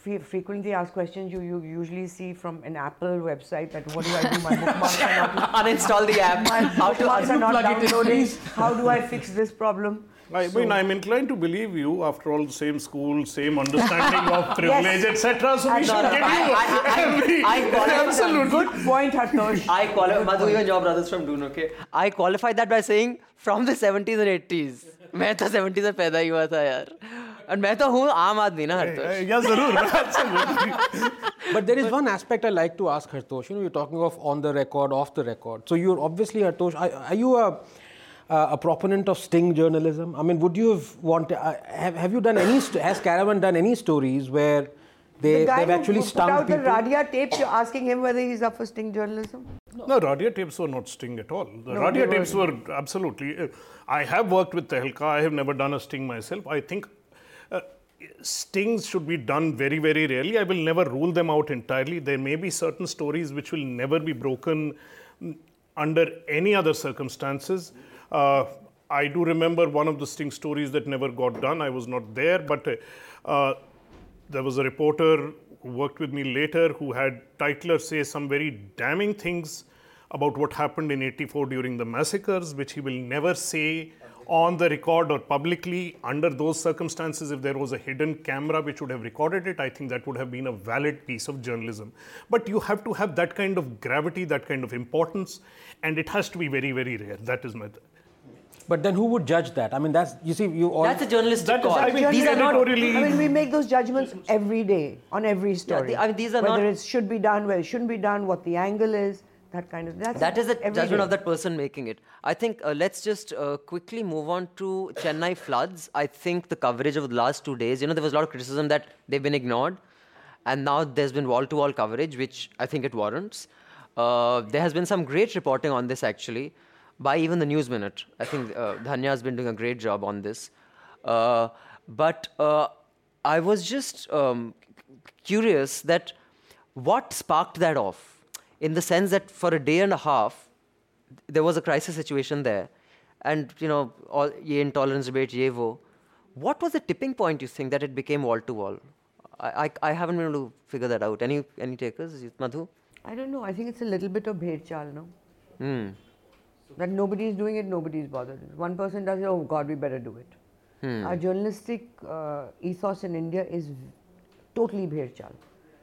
frequently asked questions you, you usually see from an Apple website that what do I do? My bookmarks are not, Uninstall the app. my How to bookmarks are not unplug it, downloading. please? How do I fix this problem? I mean, I'm inclined to believe you. After all, same school, same understanding of privilege, etc. So we And should no, no, give I- you I- I- every I call it- absolute Good point, Hartosh. I qualify, Madhu, even your brothers from Dune, okay? I qualified that by saying from the 70s and 80s. मैं तो 70s में पैदा ही हुआ था यार और मैं तो हूँ आम आदमी ना हर Yeah, zarur. Absolutely. But there is one aspect I like to ask Hartosh. You know, you're talking of on the record, off the record. So you're obviously Hartosh. Are, are you a a proponent of sting journalism? I mean, would you have wanted? Uh, have Have you done any? St- has Caravan done any stories where they the guy they've who actually put stung out people? the Radia tapes, you're asking him whether he's up for sting journalism? No, Radia tapes were not sting at all. The No, they Radia tapes were absolutely. uh, I have worked with Tehelka. I have never done a sting myself. I think stings should be done very, very rarely. I will never rule them out entirely. There may be certain stories which will never be broken mm, under any other circumstances. Uh, I do remember one of the sting stories that never got done. I was not there, but uh, there was a reporter who worked with me later who had Tytler say some very damning things about what happened in 84 during the massacres, which he will never say on the record or publicly under those circumstances if there was a hidden camera which would have recorded it i think that would have been a valid piece of journalism but you have to have that kind of gravity that kind of importance and it has to be very very rare that is my but then who would judge that? I mean, that's you see, you all. That's a journalistic that call. Is, I mean, these are not. Really I mean, we make those judgments every day on every story. Yeah, the, I mean, these are whether not, it should be done, whether it shouldn't be done, what the angle is that kind of that's that is the judgment day. of that person making it. I think uh, let's just uh, quickly move on to chennai floods. I think the coverage of the last two days you know there was a lot of criticism that they've been ignored and now there's been wall to wall coverage which i think it warrants. Uh, there has been some great reporting on this actually by even the news minute. I think uh, dhanya has been doing a great job on this. Uh, but uh, i was just um, curious that what sparked that off in the sense that for a day and a half, there was a crisis situation there. And, you know, all ye intolerance debate, ye wo. What was the tipping point, you think, that it became wall to wall? I, I, haven't been able to figure that out. Any any takers, Madhu? I don't know. I think it's a little bit of bhed chal, no? Hmm. That nobody is doing it, nobody is bothered. One person does it, oh God, we better do it. Hmm. Our journalistic uh, ethos in India is totally bhed chal.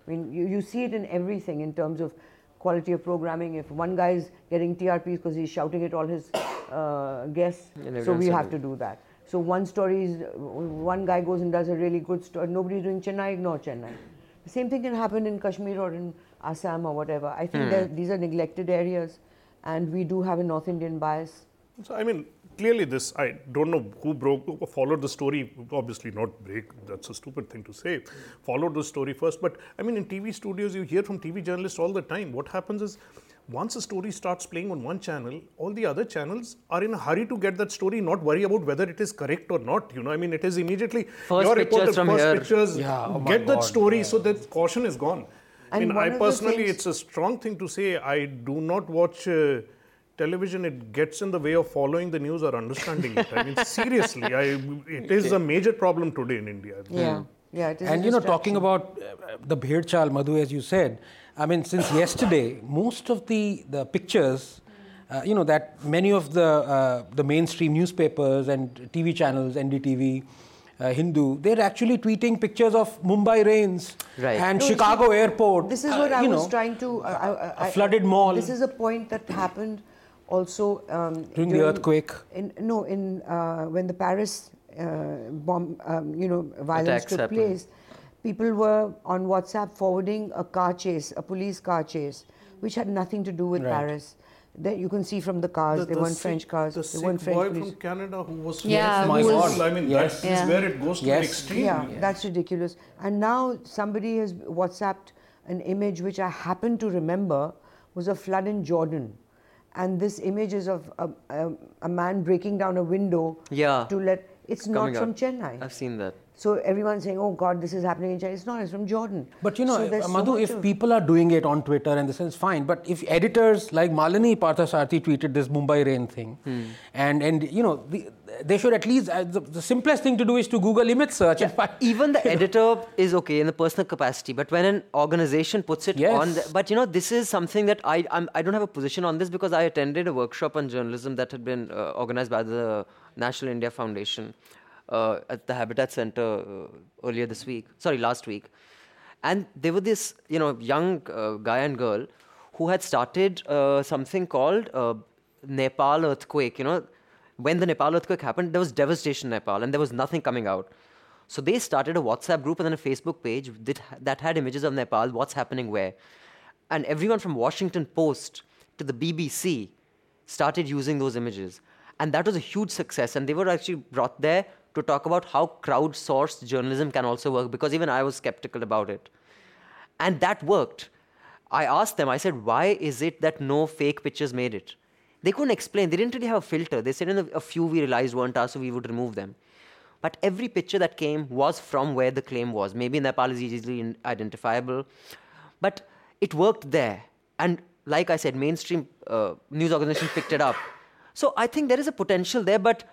I mean, you, you see it in everything in terms of quality of programming. If one guy is getting TRPs because he's shouting at all his uh, guests, so we have to do that. So one story is, one guy goes and does a really good story. Nobody's doing Chennai, ignore Chennai. The same thing can happen in Kashmir or in Assam or whatever. I think hmm. these are neglected areas, and we do have a North Indian bias. So I mean, clearly this, I don't know who broke, followed the story, obviously not break, that's a stupid thing to say, followed the story first. But I mean, in TV studios, you hear from TV journalists all the time. What happens is, once a story starts playing on one channel, all the other channels are in a hurry to get that story, not worry about whether it is correct or not. You know, I mean, it is immediately first your pictures from first here. pictures, yeah, oh get God, that story yeah. so that caution is gone. And I mean, I personally, it's a strong thing to say. I do not watch. Uh, television it gets in the way of following the news or understanding it. I mean, seriously, I, it is a major problem today in India. Yeah, yeah. and you know, talking about uh, the Bhed Chal, Madhu, as you said, I mean, since yesterday, most of the the pictures. Uh, you know that many of the uh, the mainstream newspapers and TV channels, NDTV, uh, Hindu, they're actually tweeting pictures of Mumbai rains right. and no, Chicago airport. This is what uh, I was know, trying to. Uh, a flooded mall. This is a point that happened also um, during, during, the earthquake. In, no, in uh, when the Paris uh, bomb, um, you know, violence Attacks took happened. place, people were on WhatsApp forwarding a car chase, a police car chase, which had nothing to do with right. Paris. That you can see from the cars, the, they weren't sick, French cars. The they weren't French boy police. from Canada who was Yeah, my who God. I mean, yes. that is Yeah. where it goes to Yes. the extreme. Yeah, that's ridiculous. And now somebody has WhatsApped an image which I happen to remember was a flood in Jordan. And this image is of a, a, a man breaking down a window Yeah. to let. It's not Coming from out. Chennai. I've seen that. So everyone's saying, "Oh God, this is happening in Chennai." It's not. It's from Jordan. But you know, so there's so Madhu, much if of- people are doing it on Twitter and this is fine, but if editors like Malini Parthasarathy tweeted this Mumbai rain thing, hmm. and and you know, the, they should at least uh, the, the simplest thing to do is to Google image search and find. Even the editor is okay in the personal capacity, but when an organization puts it Yes. on, the, but you know, this is something that I I'm, I don't have a position on this because I attended a workshop on journalism that had been uh, organized by the National India Foundation uh, at the Habitat Center uh, earlier this week. Sorry, last week, and there were this you know young uh, guy and girl who had started uh, something called uh, Nepal earthquake. You know, when the Nepal earthquake happened, there was devastation in Nepal, and there was nothing coming out. So they started a WhatsApp group and then a Facebook page that, that had images of Nepal, what's happening where. And everyone from Washington Post to the BBC started using those images. And that was a huge success. And they were actually brought there to talk about how crowdsourced journalism can also work because even I was skeptical about it. And that worked. I asked them, I said, why is it that no fake pictures made it? They couldn't explain. They didn't really have a filter. They said, in a, a few we realized weren't us, so we would remove them. but every picture that came was from where the claim was. Maybe Nepal is easily identifiable, but it worked there. And like I said, mainstream uh, news organizations picked it up. So I think there is a potential there, but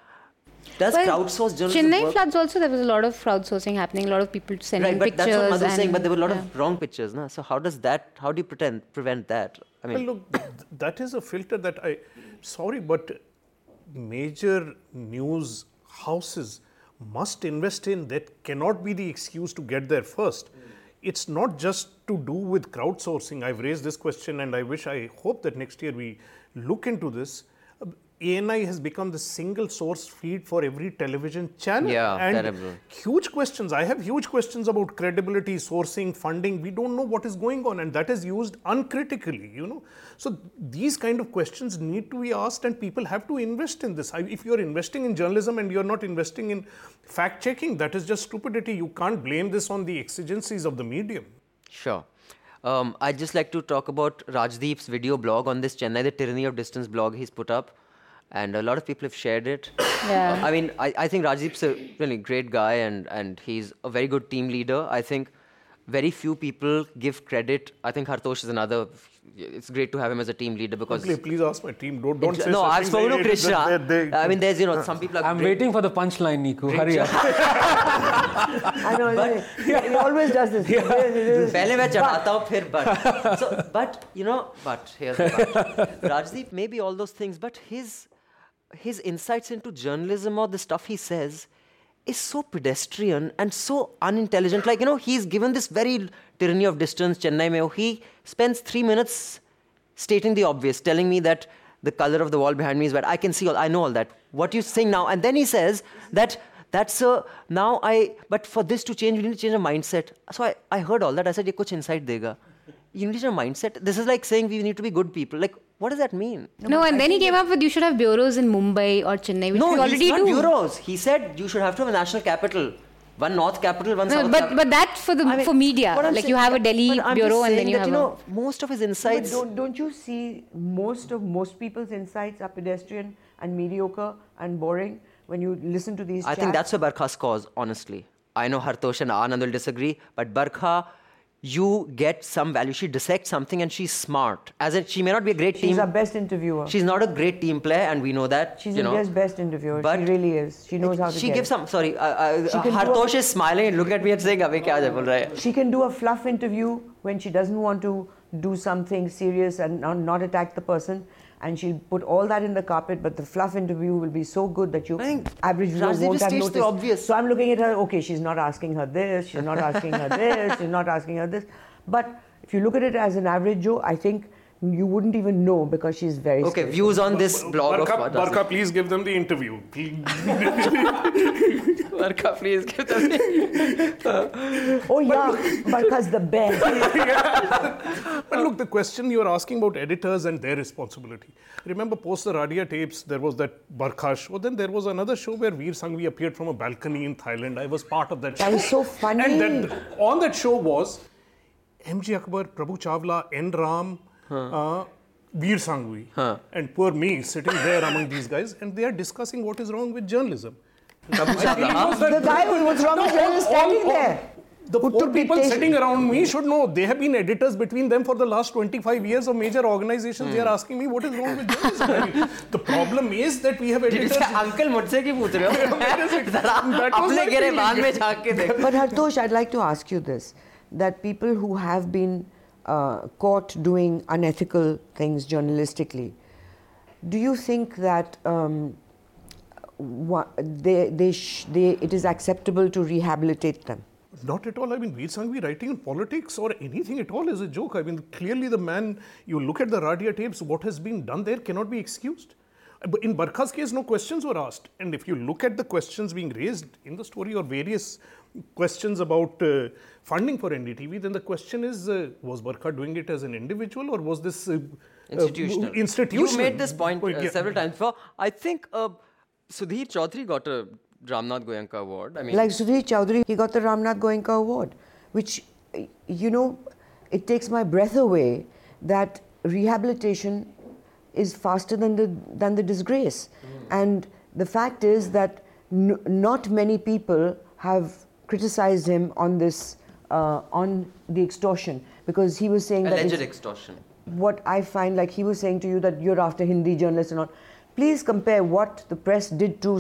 does well, crowdsource journalism Chennai work? floods also there was a lot of crowdsourcing happening, a lot of people sending right, but pictures. That's what Madhu was saying, but there were a lot yeah. of wrong pictures. No? So how does that? How do you pretend prevent that? I mean, well, look, that is a filter that I. Sorry, but major news houses must invest in. That cannot be the excuse to get there first. Mm. It's not just to do with crowdsourcing. I've raised this question, and I wish, I hope that next year we look into this ANI has become the single source feed for every television channel. Yeah, and terrible. huge questions. I have huge questions about credibility, sourcing, funding. We don't know what is going on, and that is used uncritically. You know, so these kind of questions need to be asked, and people have to invest in this. If you are investing in journalism and you are not investing in fact checking, that is just stupidity. You can't blame this on the exigencies of the medium. Sure. Um, I'd just like to talk about Rajdeep's video blog on this Chennai, the Tyranny of Distance blog he's put up and a lot of people have shared it. Yeah. I mean, I, I think Rajdeep's a really great guy, and, and he's a very good team leader. I think very few people give credit. I think Hartosh is another. It's great to have him as a team leader because. Please, please ask my team. Don't don't say. No, I've spoken to Krishna. They, they, I mean, there's you know some people. I'm great. waiting for the punchline, Niku. Hurry up. I know. But, he, he always does this. पहले मैं चढ़ाता हूँ फिर but so but you know but here's the but. Rajdeep maybe all those things but his his insights into journalism or the stuff he says is so pedestrian and so unintelligent. Like, you know, he's given this very tyranny of distance, Chennai mein. He spends three minutes stating the obvious, telling me that the color of the wall behind me is white. I can see all, I know all that. What you saying now? And then he says that that's a, now I, but for this to change, we need to change a mindset. So I, I heard all that. I said, ye kuch insight dega. You need to change a mindset. This is like saying we need to be good people. Like, what does that mean? No, no and I then he came up with you should have bureaus in Mumbai or Chennai, which no, we already not do. bureaus. He said you should have to have a national capital. One north capital, one no, south but, capital. But that for the I mean, for media, like saying, you have a Delhi bureau and then you that, have you know, a... most of his insights. don't, don't you see most of most people's insights are pedestrian and mediocre and boring when you listen to these? I chats? think that's a Barkha's cause, honestly. I know Hartosh and Anand will disagree, but Barkha you get some value. She dissects something and she's smart. As in, she may not be a great she's team. She's our best interviewer. She's not a great team player, and we know that. She's you know. India's best interviewer. But she really is. She knows how to. She gives it. some. Sorry, uh, uh, Hartosh is smiling and looking at me and saying, "Abhi kya bol raha hai?" She can do a fluff interview when she doesn't want to do something serious and not, not attack the person and she'll put all that in the carpet, but the fluff interview will be so good that you average viewer won't have noticed. obvious. So I'm looking at her. Okay, she's not asking her this. She's not asking her this. She's not asking her this. But if you look at it as an average Joe, I think you wouldn't even know because she's very okay skillful. views on this blog Barkha, of Barkha, please give them the interview Barkha, please give them the oh yeah Barkha's the best yeah. but look the question you're asking about editors and their responsibility remember post the Radia tapes there was that Barkha show then there was another show where Veer Sanghvi appeared from a balcony in Thailand I was part of that that show that was so funny and then on that show was MJ Akbar, Prabhu Chawla, N. Ram, huh. Uh, Veer Sanghvi, huh. and poor me sitting there among these guys, and they are discussing what is wrong with journalism. the guy who was wrong with journalism is standing there. The poor people sitting around me should know. They have been editors between them for the last 25 years of major organizations. They are asking me what is wrong with journalism. the problem is that we have editors. Uncle मुझसे की पूछ रहे हो? अपने गिरे बाद But Hartosh, I'd like to ask you this: that people who have been uh, caught doing unethical things journalistically, do you think that um, they, they, they, it is acceptable to rehabilitate them? Not at all. I mean, Veer Sanghvi writing in politics or anything at all is a joke. I mean, clearly the man, you look at the Radia tapes, what has been done there cannot be excused. In Barkha's case, no questions were asked. And if you look at the questions being raised in the story or various questions about uh, funding for NDTV, then the question is uh, was Barkha doing it as an individual or was this uh, institutional? institutional? You made this point uh, yeah. several times before. I think uh, Sudhir Chaudhary got a Ramnath Goenka award. I mean, like Sudhir Chaudhary, he got the Ramnath Goenka award, which, you know, it takes my breath away that rehabilitation is faster than the than the disgrace, mm. and the fact is that n- not many people have criticized him on this, uh, on the extortion, because he was saying that Alleged it's- extortion. what I find like he was saying to you that you're after Hindi journalists and all. Please compare what the press did to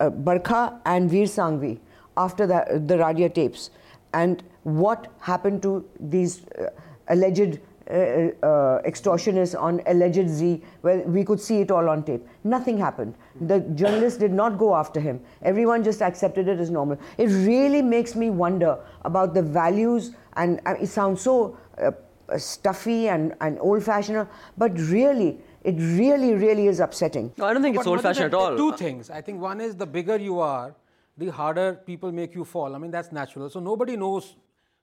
uh, Barkha and Veer Sanghvi after the, the Radia tapes and what happened to these uh, alleged extortionists on alleged Z, where we could see it all on tape. Nothing happened. The journalists did not go after him. Everyone just accepted it as normal. It really makes me wonder about the values, and uh, it sounds so uh, uh, stuffy and, and old fashioned, but really, it really, really is upsetting. No, I don't think it's old fashioned at there- there all. Two things. I think one is the bigger you are, the harder people make you fall. I mean, that's natural. So nobody knows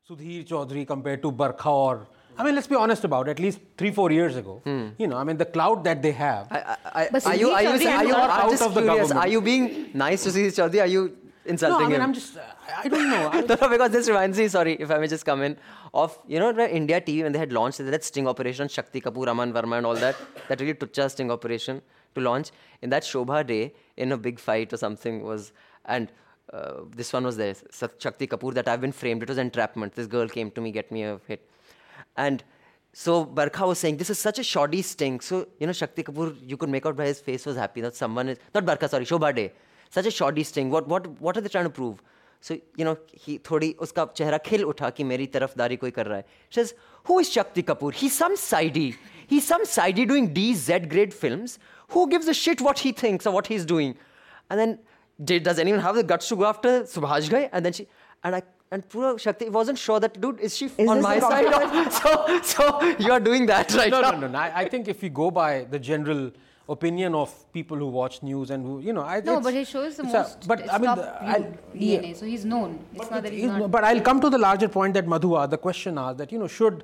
Sudhir Chaudhary compared to Barkha or. I mean, let's be honest about it. At least three, four years ago, you know, I mean, the clout that they have. I, I, I, are you, are you, Sudhir are you, Chaudhary out just of the curious, government. are you being nice to Sudhir Chaudhary? Are you no, insulting I mean, him? I'm just. I don't know. I, no, no, because this reminds me, sorry, if I may just come in, of, you know, the India TV, when they had launched that sting operation, Shakti Kapoor, Aman Verma and all that, that really Tucha sting operation to launch. In that Shobhaa De, in a big fight or something was, and uh, this one was there, Shakti Kapoor, that I've been framed. It was entrapment. This girl came to me, get me a hit. And so Barkha was saying, this is such a shoddy stink. So, you know, Shakti Kapoor, you could make out by his face was happy that someone is, not Barkha, sorry, Shobhaa De. Such a shoddy stink. What, what, what are they trying to prove? So, you know, he थोड़ी उसका चेहरा खिल उठा कि मेरी तरफदारी कोई कर रहा है says, who is Shakti Kapoor? He's some sidey. He's some sidey doing D, Z grade films. Who gives a shit what he thinks or what he's doing? And then, did, does anyone have the guts to go after Subhash Ghai? And then she, and I and Pura Shakti wasn't sure that, dude, is she Is on my side? compliment? so, so you are doing that right no, now. no, no, no. I, I think if we go by the general opinion of people who watch news and who, you know, I think. No, it's- but he shows the it's a- most but I mean, the- I'll- yeah. DNA, so he's known. It's not that he's It's- not. But I'll come to the larger point that Madhu asked, the question asked that, you know, should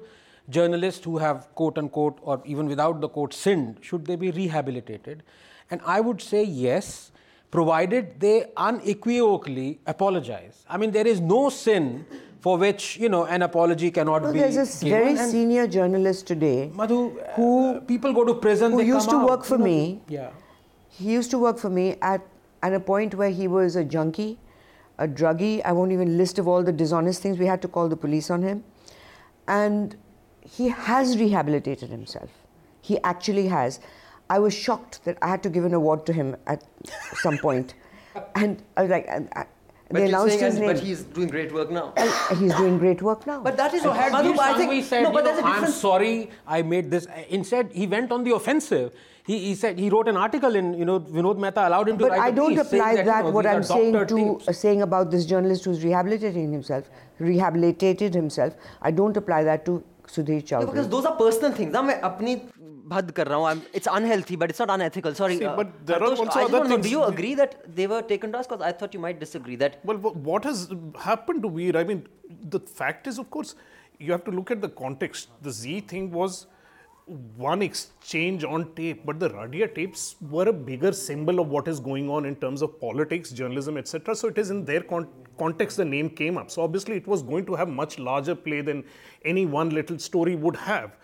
journalists who have quote unquote or even without the quote sinned, should they be rehabilitated? And I would say yes, provided they unequivocally apologize. I mean, there is no sin for which, you know, an apology cannot Well, be there's a given. very And senior journalist today Madhu, who- uh, people go to prison, who used to out, work for you know, me. Yeah. He used to work for me at, at a point where he was a junkie, a druggie. I won't even list of all the dishonest things. We had to call the police on him. And he has rehabilitated himself. He actually has. I was shocked that I had to give an award to him at some point. And I was like, and, uh, announced but, name." but he's doing great work now. And he's doing great work now. But that is what happened. Madhu, I. Said, no, but know, there's a difference. I'm sorry, I made this. Instead, he went on the offensive. He, he said he wrote an article in you know Vinod Mehta allowed him to. But I don't apply that. that you know, what I'm saying to uh, saying about this journalist who's rehabilitating himself, rehabilitated himself. I don't apply that to Sudhir Chaudhary. Because those are personal things. अपनी bad kar raha hu. It's unhealthy, but it's not unethical. Sorry. See, uh, but there are also other things. do you agree that they were taken task? Because I thought you might disagree that. Well, what has happened to Veer? I mean, the fact is, of course, you have to look at the context. The Z thing was one exchange on tape, but the Radia tapes were a bigger symbol of what is going on in terms of politics, journalism, etc. So it is in their con- context the name came up. So obviously it was going to have much larger play than any one little story would have.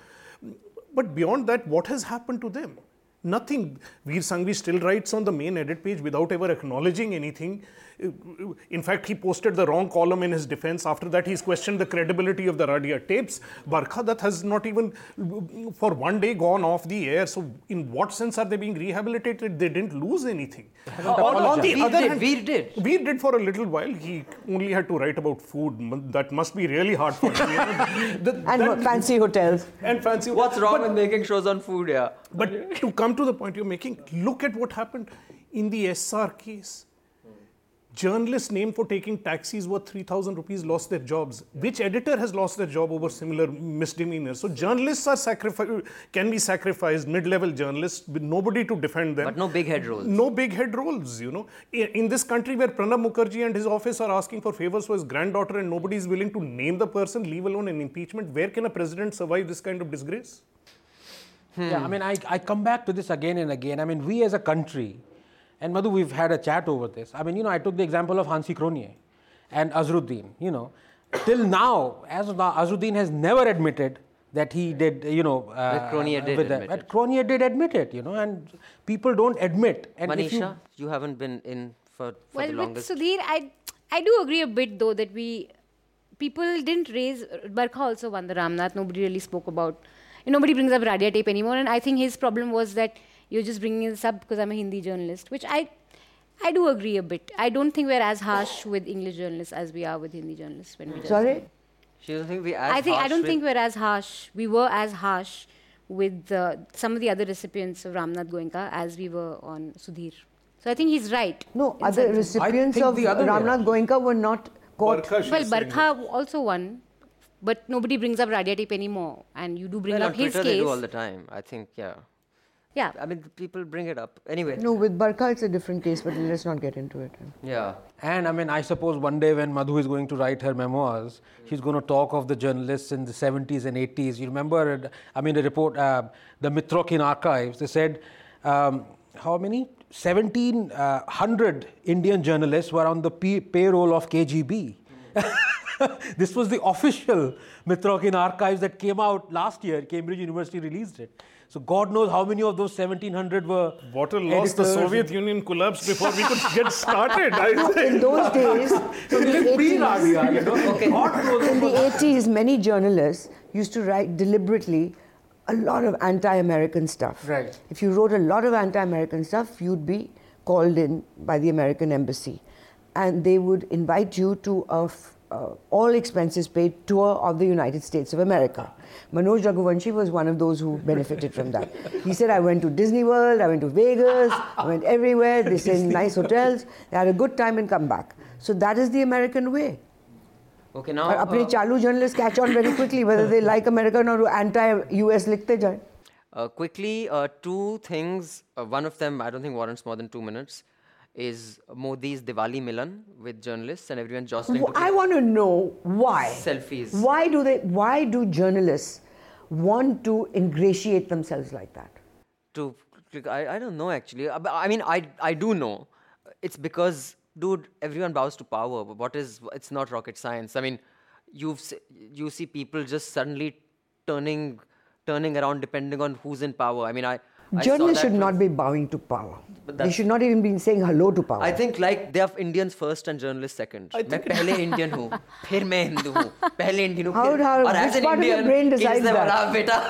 But beyond that, what has happened to them? Nothing. Veer Sanghvi still writes on the main edit page without ever acknowledging anything. In fact, he posted the wrong column in his defense. After that, he's questioned the credibility of the Radia tapes. Barkha Dutt has not even, for one day, gone off the air. So, in what sense are they being rehabilitated? They didn't lose anything. On, on the Veer other did, hand, Veer did. Veer did for a little while. He only had to write about food. That must be really hard for him. The- and that- fancy hotels. and fancy. What's wrong But- with making shows on food? Yeah. but to come to the point you're making, look at what happened in the SR case. Journalists named for taking taxis worth 3,000 rupees lost their jobs. Which editor has lost their job over similar misdemeanors? So journalists are sacrificed, can be sacrificed, mid-level journalists with nobody to defend them. But no big head roles. No big head roles, you know. In, in this country where Pranab Mukherjee and his office are asking for favors for his granddaughter and nobody is willing to name the person, leave alone an impeachment, where can a president survive this kind of disgrace? Hmm. Yeah, I mean, I, I come back to this again and again. I mean, we as a country, and Madhu, we've had a chat over this. I mean, you know, I took the example of Hansie Cronje and Azharuddin, you know. Till now, as of now, Azharuddin has never admitted that he did, you know. Uh, But Cronje did with the- admit but it. Cronje did admit it, you know, and people don't admit. And if you- Manisha, you haven't been in for, for well, the with longest. Sudhir, I I do agree a bit though that we people didn't raise Barkha also won the Ramnath. Nobody really spoke about. Nobody brings up Radia tape anymore, and I think his problem was that you're just bringing this up because I'm a Hindi journalist, which I I do agree a bit. I don't think we're as harsh with English journalists as we are with Hindi journalists when we judge Sorry? them. She doesn't think we as I think I don't think we're as harsh. We were as harsh with uh, some of the other recipients of Ramnath Goenka as we were on Sudhir. So I think he's right. No, other recipients of the other way Ramnath Goenka were not caught. Barkha, Well, saying Barkha also won, but nobody brings up Radia tape anymore, and you do bring well, up on his Twitter they case. do all the time. I think, yeah. Yeah, I mean, people bring it up anyway. No, with Barkha it's a different case, but let's not get into it. Yeah. And I mean, I suppose one day when Madhu is going to write her memoirs, she's going to talk of the journalists in the 70s and 80s. You remember, I mean, the report, uh, the Mitrokhin archives, they said um, how many? 1700 Indian journalists were on the p- payroll of KGB. this was the official Mitrokhin archives that came out last year. Cambridge University released it. So God knows how many of those 1700 were. What a loss the editors. Soviet Union collapsed before we could get started. I In those days, So in this the 80s, you know. God in the 80s, many journalists used to write deliberately a lot of anti-American stuff. Right. If you wrote a lot of anti-American stuff, you'd be called in by the American embassy, and they would invite you to a f- all expenses paid tour of the United States of America. Manoj Raghuvanshi was one of those who benefited from that. He said, I went to Disney World, I went to Vegas, I went everywhere, they stayed in nice hotels, they had a good time and come back. So that is the American way. Okay, now. और अपने uh, चालू journalist catch on very quickly whether they like American or anti-US लिखते जाए Uh, quickly, uh, two things. Uh, one of them, I don't think warrants more than two minutes, is Modi's Diwali Milan with journalists and everyone jostling. to I want to know why. Selfies. Why do they? Why do journalists want to ingratiate themselves like that? to. I, I don't know actually. Uh, I mean, I, I do know. It's because, dude, everyone bows to power. But What is? It's not rocket science. I mean, you've you see people just suddenly turning turning around depending on who's in power. I mean, I. I saw Journalists that should with- not be bowing to power. But They that's- should not even be saying hello to power. I think like they are Indians first and journalists second. मैं पहले Indian हूँ, फिर मैं हिंदू हूँ, पहले Indian हूँ, How- फिर how- और as which an part of your Indian, brain it's decides the that? बड़ा बेटा.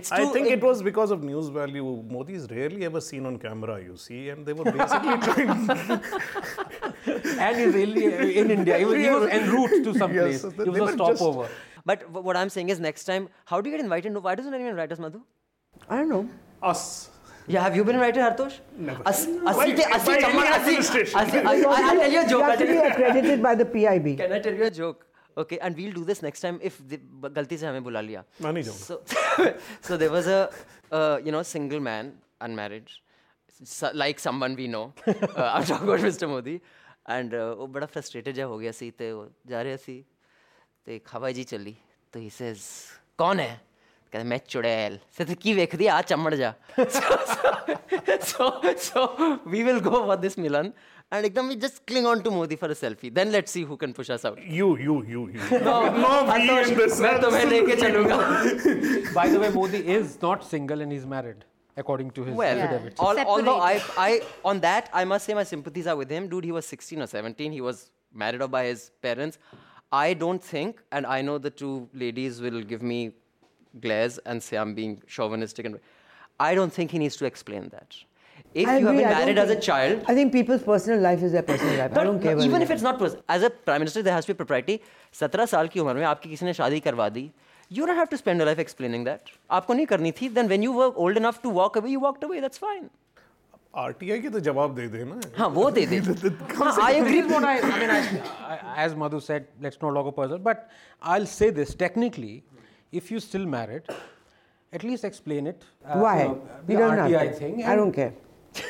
It's I too. think it was because of news value. Modi is rarely ever seen on camera, you see, and they were basically trying. and he's really in India. He was, he was en route to some Yes, place. they- He they was a were just- stopover. But w- what I'm saying is next time, how do you get invited? No, why doesn't anyone invite us, Madhu? I don't know. us. Yeah, have you been writing Hartosh? Never. As, Why, as, as, by any association. I'll tell you a joke. You have to be accredited by the PIB. Can I tell you a joke? Okay and we'll do this next time if गलती से So, बुला लिया मैं नहीं जाऊँगा so there was a you know single man unmarried like someone we know I am talking about mister Modi and वो बड़ा frustrated जा हो गया सी ते जा रहे सी ते खवाई जी चली तो ही सेज कौन है ਕਹਿੰਦਾ ਮੈਂ ਚੁੜੈਲ ਸੇ ਤੇ ਕੀ ਵੇਖਦੀ ਆ ਚਮੜ ਜਾ so so we will go for this Milan and ekdam we just cling on to Modi for a selfie then let's see who can push us out You, you, you, you. no, no, we Hartosh, in this. मैं तुम्हें लेके चलूंगा By the way, Modi is not single and he's married, according to his Well, affidavit. al- although I, Separate. I, on that, I must say my sympathies are with him. Dude, he was 16 or 17. He was married off by his parents. I don't think, and I know the two ladies will give me glares and say I'm being chauvinistic. And I don't think he needs to explain that. If I you have agree, been I don't married as a think- child, I think people's personal life is their personal life. I but don't care. no, whether even they- if it's not pers- as a prime minister, there has to be propriety. 17 साल की उम्र में आपकी किसी ने शादी करवा दी. You don't have to spend your life explaining that. आपको नहीं करनी थी. Then when you were old enough to walk away, you walked away. That's fine. RTI के तो जवाब दे देना. हाँ वो दे दे हाँ, I agree What I, I mean, I, I, as Madhu said, let's not log a person. But I'll say this technically, if you're still married, at least explain it. uh, Why? You, know, the don't RTI have to. thing. I don't care.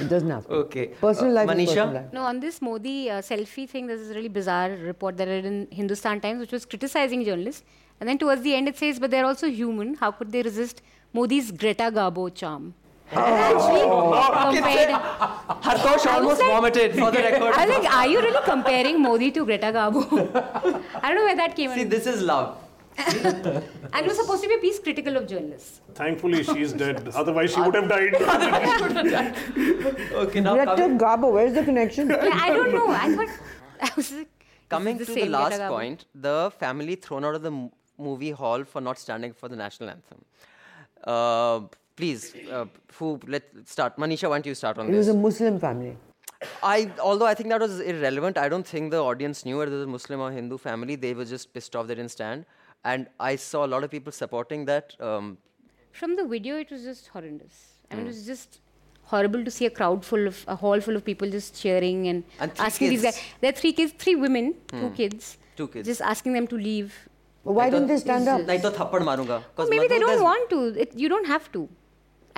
It doesn't have to. Okay. Personal Uh, life is Manisha? personal life. No, on this Modi uh, selfie thing, there's this really bizarre report that I read in Hindustan Times, which was criticizing journalists. And then towards the end, it says, but they're also human. How could they resist Modi's Greta Garbo charm? And I actually compared. Hartosh almost like- vomited for the record. I was like, are you really comparing Modi to Greta Garbo? I don't know where that came from. See, in. this is love. And it was supposed to be a piece critical of journalists. Thankfully, she's dead. Otherwise, she would have died. Okay, now Greta coming, Garbo, where's the connection? Yeah, I don't know. I thought I was like, coming this to the last point, the family thrown out of the m- movie hall for not standing for the national anthem. Uh, please, uh, who let start? Manisha, why don't you start on this? It was a Muslim family. I, although I think that was irrelevant, I don't think the audience knew whether it was a Muslim or Hindu family. They were just pissed off they didn't stand and I saw a lot of people supporting that. Um. From the video, it was just horrendous. I mean, mm. it hmm. was just horrible to see a crowd full of a hall full of people just cheering and, and asking kids. these guys. There are three kids, three women, mm. two hmm. kids, two kids, just asking them to leave. Why didn't they stand up? Maybe they don't want to. It, you don't have to.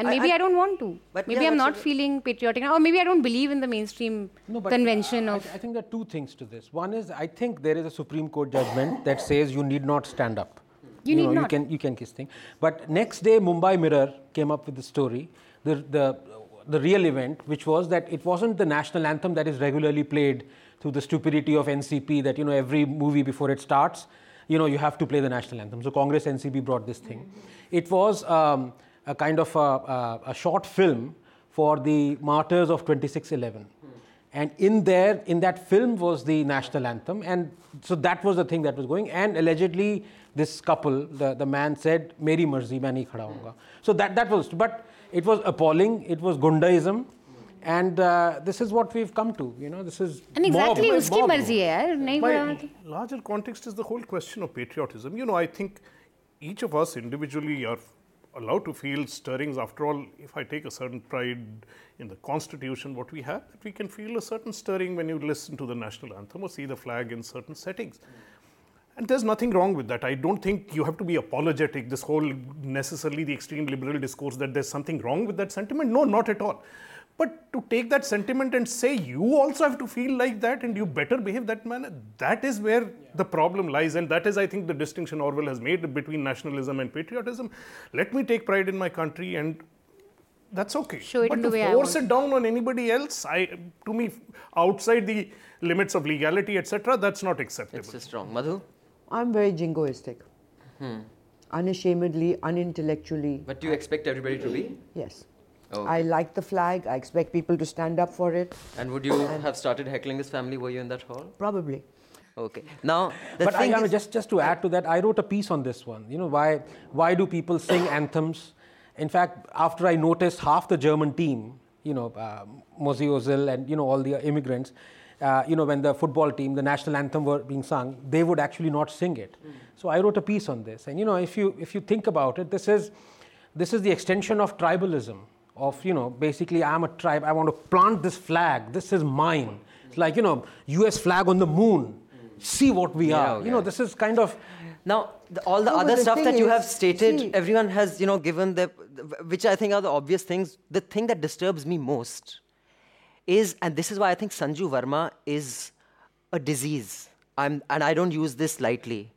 And maybe I- I, don't want to. But maybe yeah, I'm that's not a- feeling patriotic, or maybe I don't believe in the mainstream No, but convention I, of. I think there are two things to this. One is I think there is a Supreme Court judgment that says you need not stand up. You need know, You can you can kiss thing. But next day, Mumbai Mirror came up with the story. The the the real event, which was that it wasn't the national anthem that is regularly played through the stupidity of NCP. That you know every movie before it starts, you know you have to play the national anthem. So Congress NCP brought this thing. It was um, a kind of a, a, a short film for the martyrs of 2611. Hmm. And in there, in that film was the national anthem. And so that was the thing that was going. And allegedly, this couple, the, the man said, Meri marzi, main nahi khada. So that, that was, but it was appalling. It was Gundaism. And uh, this is what we've come to, you know, this is... And exactly, mob, uski mob. marzi hai. My larger context is the whole question of patriotism. You know, I think each of us individually are allowed to feel stirrings. After all, if I take a certain pride in the Constitution, what we have, that we can feel a certain stirring when you listen to the national anthem or see the flag in certain settings. And there's nothing wrong with that. I don't think you have to be apologetic, this whole necessarily the extreme liberal discourse that there's something wrong with that sentiment. No, not at all. But to take that sentiment and say you also have to feel like that and you better behave that manner, that is where the problem lies. And that is, I think, the distinction Orwell has made between nationalism and patriotism. Let me take pride in my country and that's okay. Show it but to force it down on anybody else, I, to me, outside the limits of legality, etc., that's not acceptable. It's just wrong. Madhu, I'm very jingoistic. Hmm. Unashamedly, unintellectually. but do you expect everybody to be? Yes. Okay. I like the flag. I expect people to stand up for it. And would you have started heckling this family? Were you in that hall? Probably. Okay. Now, the but I, thing I mean, just just to add to that, I wrote a piece on this one. You know, why why do people sing anthems? In fact, after I noticed half the German team, you know, uh, Mesut Ozil and you know all the immigrants, uh, you know, when the football team, the national anthem were being sung, they would actually not sing it. So I wrote a piece on this, and you know, if you if you think about it, this is this is the extension of tribalism. Of you know, basically, I'm a tribe. I want to plant this flag. This is mine. It's like you know, U.S. flag on the moon. See what we Yeah, are. You know, this is kind of Now, the, all the No, other the stuff that you have stated, see- everyone has, you know, given the, which I think are the obvious things. The thing that disturbs me most is, and this is why I think Sanju Verma is a disease. I'm, and I don't use this lightly.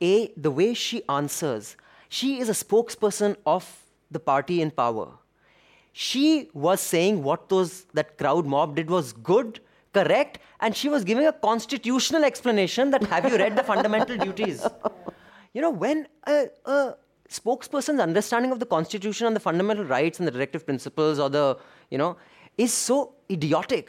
A, the way she answers, she is a spokesperson of the party in power. She was saying what those that crowd mob did was good, correct, and she was giving a constitutional explanation that have you read the fundamental duties? You know, when a, a spokesperson's understanding of the constitution and the fundamental rights and the directive principles or the, you know, is so idiotic.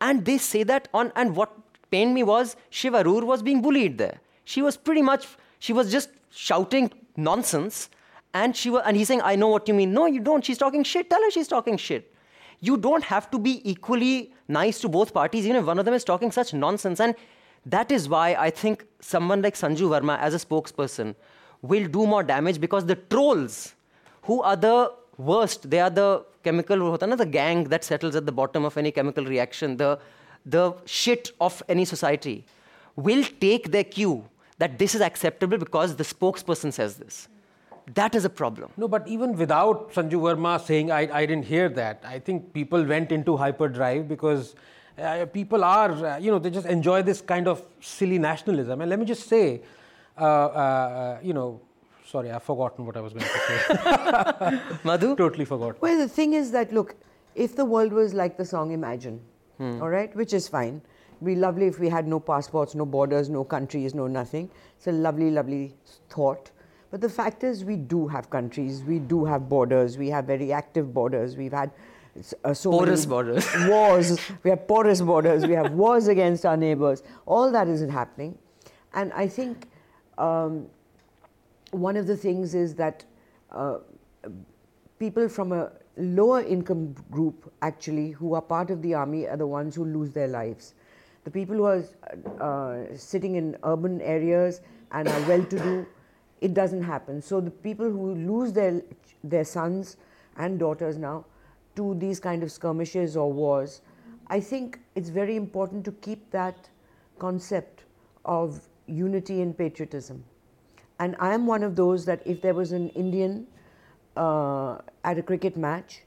And they say that on, and what pained me was Shiv Aroor was being bullied there. She was pretty much, she was just shouting nonsense. And she was, and he's saying, I know what you mean. No, you don't. She's talking shit. Tell her she's talking shit. You don't have to be equally nice to both parties, even if one of them is talking such nonsense. And that is why I think someone like Sanju Verma, as a spokesperson, will do more damage because the trolls, who are the worst, they are the chemical, the gang that settles at the bottom of any chemical reaction, the, the shit of any society, will take their cue that this is acceptable because the spokesperson says this. That is a problem. No, but even without Sanju Verma saying, I, I didn't hear that, I think people went into hyperdrive because uh, people are, uh, you know, they just enjoy this kind of silly nationalism. And let me just say, uh, uh, you know, sorry, I've forgotten what I was going to say. Madhu? totally forgot. Well, the thing is that, look, if the world was like the song Imagine, all right, which is fine, It'd be lovely if we had no passports, no borders, no countries, no nothing. It's a lovely, lovely thought. But the fact is, we do have countries, we do have borders, we have very active borders. We've had uh, so Porous many borders. wars. We have porous borders. We have wars against our neighbors. All that isn't happening, and I think um, one of the things is that uh, people from a lower income group actually who are part of the army are the ones who lose their lives. The people who are uh, sitting in urban areas and are well to do, it doesn't happen. So the people who lose their, their sons and daughters now to these kind of skirmishes or wars, I think it's very important to keep that concept of unity and patriotism. And I am one of those that if there was an Indian uh, at a cricket match,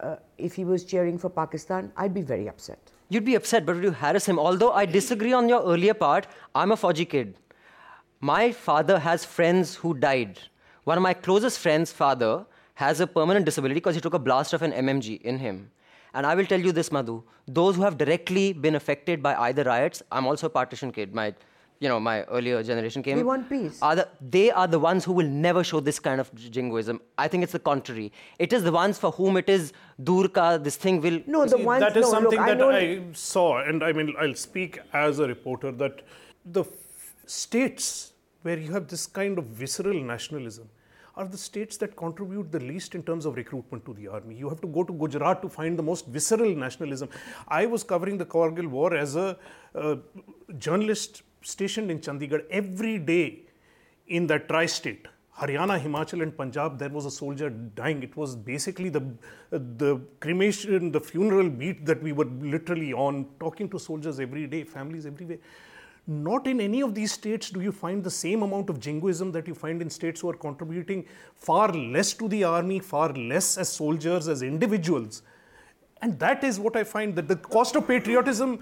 uh, if he was cheering for Pakistan, I'd be very upset. You'd be upset, but would you harass him? Although I disagree on your earlier part, I'm a Fauji kid. My father has friends who died. One of my closest friends' father has a permanent disability because he took a blast of an MMG in him. And I will tell you this, Madhu. Those who have directly been affected by either riots, I'm also a partition kid. My you know, my earlier generation came. We want peace. Are the, they are the ones who will never show this kind of jingoism. I think it's the contrary. It is the ones for whom it is durka, this thing will. No, the See, ones that is no, something look, that I, I, saw, and I mean, I'll speak as a reporter that the f- states where you have this kind of visceral nationalism are the states that contribute the least in terms of recruitment to the army. You have to go to Gujarat to find the most visceral nationalism. I was covering the Kargil war as a uh, journalist stationed in Chandigarh every day in that tri-state. Haryana, Himachal, and Punjab, there was a soldier dying. It was basically the the cremation, the funeral beat that we were literally on, talking to soldiers every day, families everywhere. Not in any of these states do you find the same amount of jingoism that you find in states who are contributing far less to the army, far less as soldiers, as individuals. And that is what I find that the cost of patriotism,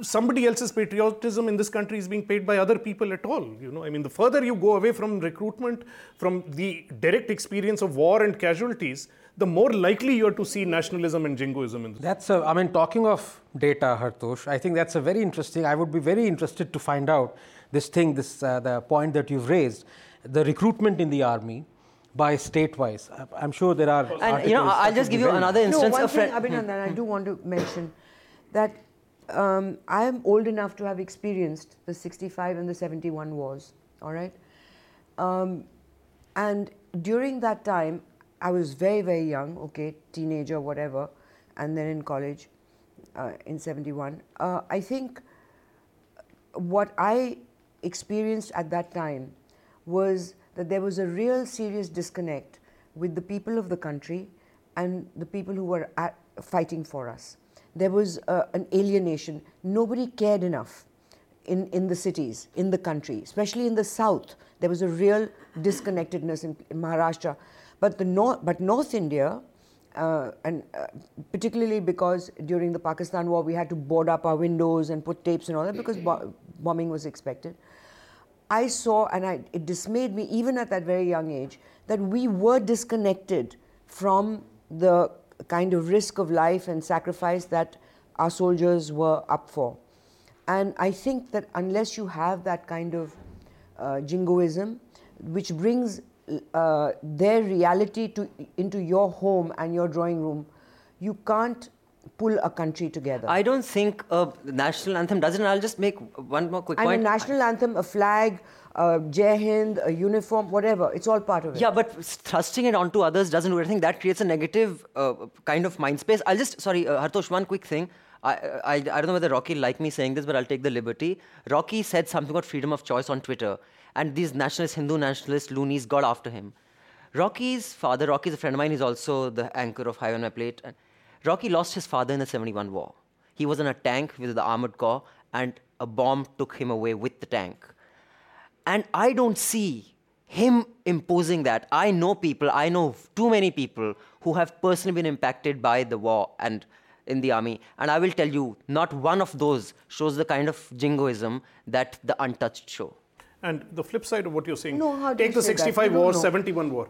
somebody else's patriotism in this country is being paid by other people at all. You know, I mean, the further you go away from recruitment, from the direct experience of war and casualties, the more likely you are to see nationalism and jingoism in this. That's a, I mean, talking of data, Hartosh, I think that's a very interesting. I would be very interested to find out this thing, this uh, the point that you've raised, the recruitment in the army by state-wise. I'm sure there are. And you know, I'll just give you another instance. No, one a friend, thing, Abhinandan, I do want to mention that um, I am old enough to have experienced the 65 and the 71 wars, all right? Um, and during that time, I was very, very young, okay, teenager, whatever, and then in college uh, in 71. Uh, I think what I experienced at that time was that there was a real serious disconnect with the people of the country and the people who were at, fighting for us. There was uh, an alienation. Nobody cared enough in, in the cities, in the country, especially in the south. There was a real disconnectedness in, in Maharashtra. But, the north, but North India, uh, and uh, particularly because during the Pakistan war we had to board up our windows and put tapes and all that because bo- bombing was expected. I saw, and I, it dismayed me even at that very young age, that we were disconnected from the kind of risk of life and sacrifice that our soldiers were up for. And I think that unless you have that kind of uh, jingoism, which brings uh, their reality to, into your home and your drawing room, you can't pull a country together. I don't think a national anthem does it. I'll just make one more quick and point. a national anthem, a flag, a Jai Hind, a uniform, whatever, it's all part of it. Yeah, but thrusting it onto others doesn't do anything. That creates a negative uh, kind of mind space. I'll just, sorry, uh, Hartosh, one quick thing. I, I, I don't know whether Rocky like me saying this, but I'll take the liberty. Rocky said something about freedom of choice on Twitter, and these nationalist, Hindu nationalist loonies got after him. Rocky's father, Rocky's a friend of mine, he's also the anchor of High on My Plate. Rocky lost his father in the 71 war. He was in a tank with the Armored Corps, and a bomb took him away with the tank. And I don't see him imposing that. I know people, I know too many people who have personally been impacted by the war and in the army. And I will tell you, not one of those shows the kind of jingoism that the untouched show. And the flip side of what you're saying, no, take the 65 war, know. 71 war,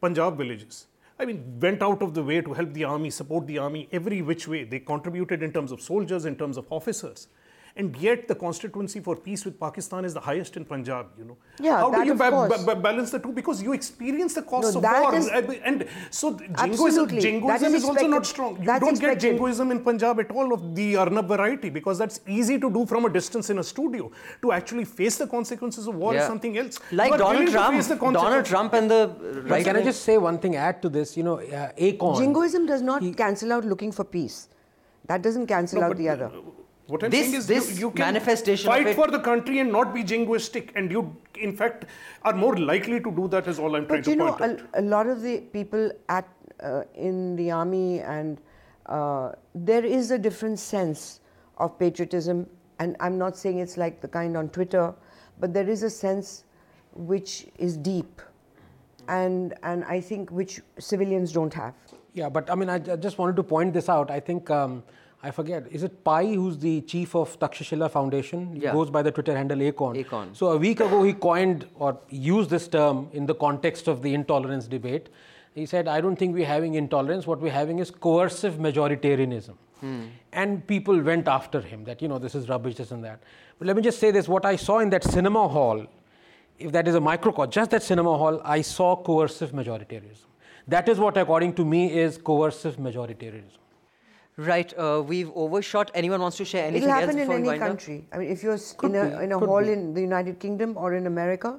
Punjab villages. I mean, went out of the way to help the army, support the army every which way. They contributed in terms of soldiers, in terms of officers. And yet the constituency for peace with Pakistan is the highest in Punjab. You know, Yeah, how do you ba- ba- balance the two? Because you experience the costs No, of war, is- and so jingoism, Absolutely. Jingoism is is, also not strong. You That's don't get jingoism in Punjab at all of the Arnab variety because that's easy to do from a distance in a studio. To actually face the consequences of war is something else. Like You Donald Trump. the Donald. Trump and the right. can I just say one thing? Add to this, you know, uh, Akon. Jingoism does not cancel out looking for peace. That doesn't cancel No, out but, the uh, other. What I'm This- saying is this you, you can manifestation fight for the country and not be jingoistic, and you, in fact, are more likely to do that. Is all I'm trying But you to know, point out. a, a lot of the people at uh, in the army and uh, there is a different sense of patriotism, and I'm not saying it's like the kind on Twitter, but there is a sense which is deep, and and I think which civilians don't have. Yeah, but I mean, I, I just wanted to point this out. I think um, I forget. Is it Pai who's the chief of Takshashila Foundation? He Yeah. goes by the Twitter handle Acorn. Acorn. So a week ago, he coined or used this term in the context of the intolerance debate. He said, "I don't think we're having intolerance. What we're having is coercive majoritarianism." Hmm. And people went after him that you know this is rubbish, this and that. But let me just say this: what I saw in that cinema hall if that is a microcosm, just that cinema hall, I saw coercive majoritarianism. That is what, according to me, is coercive majoritarianism. Right, uh, we've overshot. Anyone wants to share anything It'll else happen in any wind up? country. I mean, if you're Could in a, be, in a hall be. in the United Kingdom or in America,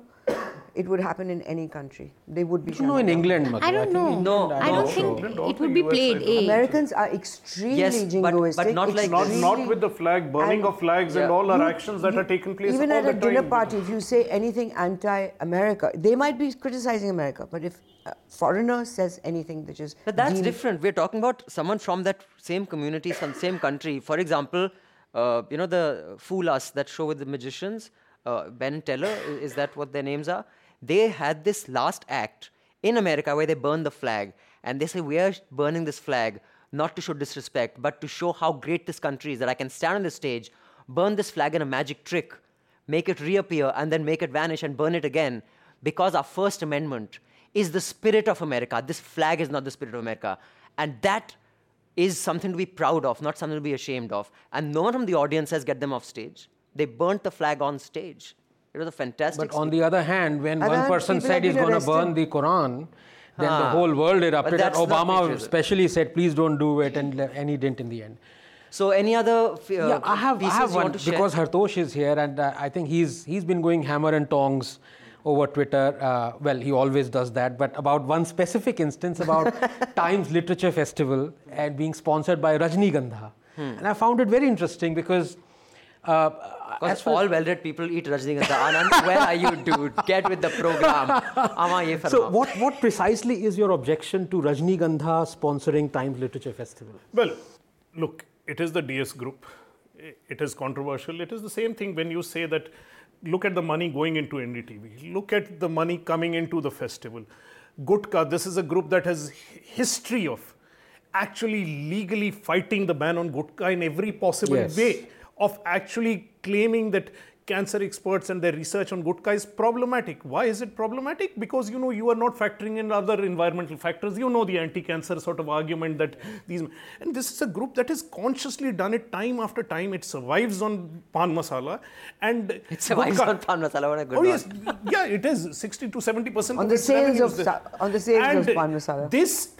it would happen in any country. They would be. You know, in. England, Madhu, I don't think know. England, No, I don't think England it would be played. side. A. Americans are extremely Yes, but- but jingoistic. not like not, not with the flag, burning of flags, and all our You- actions that you- are taking place Even all at a the dinner party, if you say anything anti-America, they might be criticizing America. But if a foreigner says anything which is But that's different. We're talking about someone from that same community, from same country. For example, uh, you know the Fool Us, that show with the magicians, uh, Penn Teller, is that what their names are? They had this last act in America where they burn the flag. And they say, we are burning this flag not to show disrespect, but to show how great this country is, that I can stand on the stage, burn this flag in a magic trick, make it reappear, and then make it vanish and burn it again. Because our First Amendment is the spirit of America. This flag is not the spirit of America. And that is something to be proud of, not something to be ashamed of. And no one from the audience says get them off stage. They burnt the flag on stage. It was a fantastic. But on the other hand, when Other one person said he's going to burn the Quran, then the whole world erupted. And Obama patriotism. especially said, please don't do it, and, le- and he didn't in the end. so any other f- uh, yeah, I have, I pieces have you one want to share? because Hartosh is here, and uh, I think he's he's been going hammer and tongs over Twitter. Uh, well, he always does that, but about one specific instance about Times Literature Festival and being sponsored by Rajnigandha, Hmm. and I found it very interesting because. Uh, Because as all well-read people eat Rajnikanta. Anand, where are you, dude? Get with the program. So what, what precisely is your objection to Rajnigandha sponsoring Times Literature Festival? Well, look, it is the DS group. It is controversial. It is the same thing when you say that look at the money going into NDTV, look at the money coming into the festival. Gutka, this is a group that has history of actually legally fighting the ban on Gutka in every possible Yes. way, of actually claiming that cancer experts and their research on Gutka is problematic. Why is it problematic? Because you know you are not factoring in other environmental factors. You know the anti-cancer sort of argument that these and this is a group that has consciously done it time after time. It survives on pan masala and It survives Gutka- on pan masala. What a good Oh one. yes, yeah, it is 60 to 70 percent On the sales of is there. sa- on the sales of pan masala. This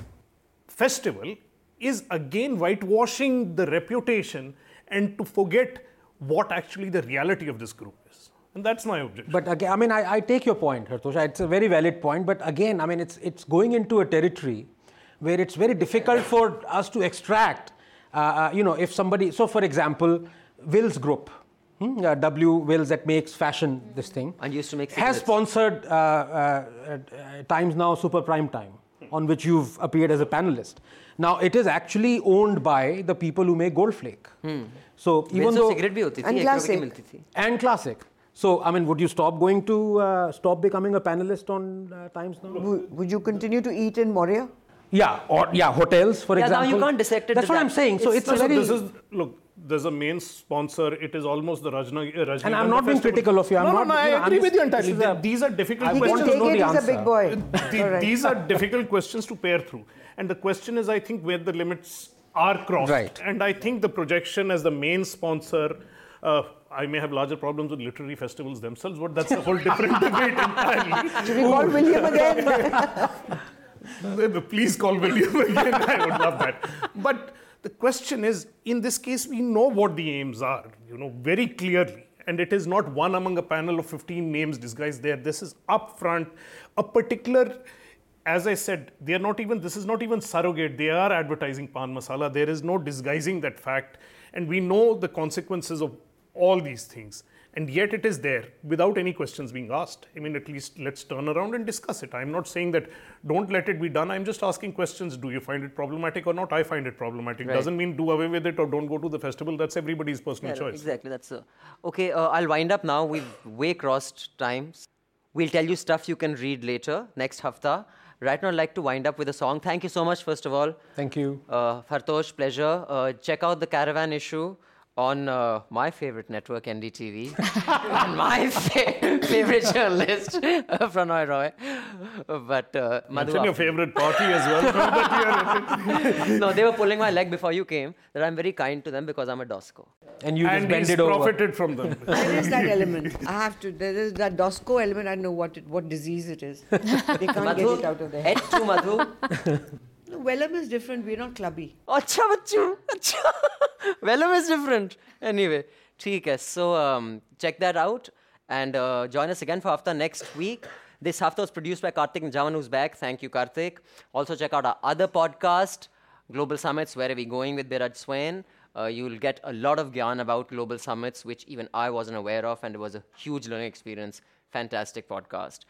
festival is again whitewashing the reputation and to forget what actually the reality of this group is, and that's my objection. But again, I mean, I, I take your point, Hartosha. It's a very valid point. But again, I mean, it's it's going into a territory where it's very difficult for us to extract. Uh, uh, you know, if somebody, so for example, Wills Group, hmm, uh, W Wills that makes fashion, this thing, And used to make has sponsored uh, uh, uh, Times Now Super Prime Time, on which you've appeared as a panelist. Now, it is actually owned by the people who make Gold Flake. So even though cigarette भी होती थी, classic. मिलती थी. And classic. So I mean, would you stop going to uh, stop becoming a panelist on uh, Times Now? Would, would you continue to eat in Maurya? Yeah, or yeah, hotels for yeah, example. Now you can't dissect it. That's what that. I'm saying. So it's, it's a very. This is look there's a main sponsor. It is almost the Rajna. Uh, Rajna and I'm not being critical of you. I'm no, not, no, no. I you know, agree with you entirely. These, the, these are difficult questions. to take he's a big boy. Uh, the, right. These are difficult questions to pair through. And the question is, I think, where the limits are crossed. Right. And I think the projection as the main sponsor Uh, I may have larger problems with literary festivals themselves, but that's a whole different debate entirely. Should we call William again? Please call William again. I would love that. But the question is, in this case, we know what the aims are, you know, very clearly. And it is not one among a panel of 15 names disguised there. This is upfront, a particular as I said, they are not even, this is not even surrogate. They are advertising pan masala. There is no disguising that fact. And we know the consequences of all these things. And yet it is there without any questions being asked. I mean, at least let's turn around and discuss it. I'm not saying that don't let it be done. I'm just asking questions. Do you find it problematic or not? I find it problematic. Right. Doesn't mean do away with it or don't go to the festival. That's everybody's personal yeah, choice. Exactly. That's a, okay. Uh, I'll wind up now. We've way crossed times. We'll tell you stuff you can read later next hafta. Right now, I'd like to wind up with a song. Thank you so much, first of all. Thank you. Uh, Hartosh, pleasure. Uh, check out the Caravan issue on uh, my favorite network, NDTV, and my fa- favorite journalist, uh, Pranoy Roy. But uh, Madhu, your favorite party as well. no, they were pulling my leg before you came. That I'm very kind to them because I'm a DOSCO. And you and just bended over. from them. there is that element. I have to. There is that DOSCO element. I don't know what it, what disease it is. They can't Madhu, get it out of their head. Head to Madhu. No, Welham is different. We're not clubby. अच्छा बच्चू अच्छा Welham is different. Anyway, ठीक है. So um, check that out and uh, join us again for Hafta next week. This Hafta was produced by Karthik Jaman, who's back. Thank you, Karthik. Also check out our other podcast, Global Summits, Where Are We Going with Biraj Swain. Uh, you'll get a lot of gyan about global summits, which even I wasn't aware of, and it was a huge learning experience. Fantastic podcast.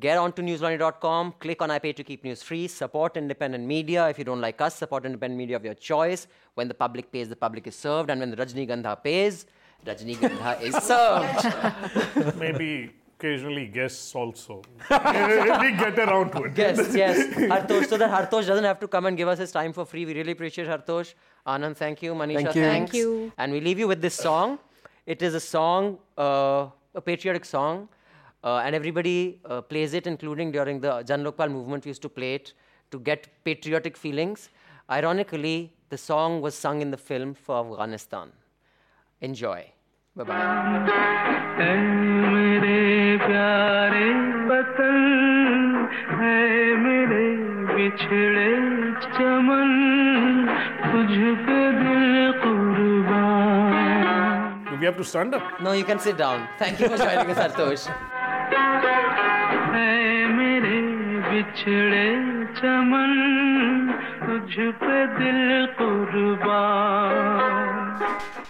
Get on to newslaundry.com, click on I pay to keep news free, support independent media. If you don't like us, support independent media of your choice. When the public pays, the public is served. And when the Rajni Gandha pays, Rajni Gandha is served. Maybe occasionally guests also. we get around to it. Guests, yes. Hartosh, so that Hartosh doesn't have to come and give us his time for free. We really appreciate Hartosh. Anand, thank you. Manisha, thank you. thanks. Thank you. And we leave you with this song. It is a song, uh, a patriotic song and everybody uh, plays it, including during the Jan Lokpal movement, we used to play it to get patriotic feelings. Ironically, the song was sung in the film for Afghanistan. Enjoy. Bye bye. We have to stand up? No, you can sit down. Thank you for joining us, Hartosh. मेरे बिछड़े चमन तुझ पे दिल कुर्बान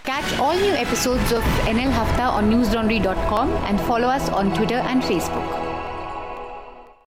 Catch all new episodes of NL Hafta on newslaundry.com and follow us on Twitter and Facebook.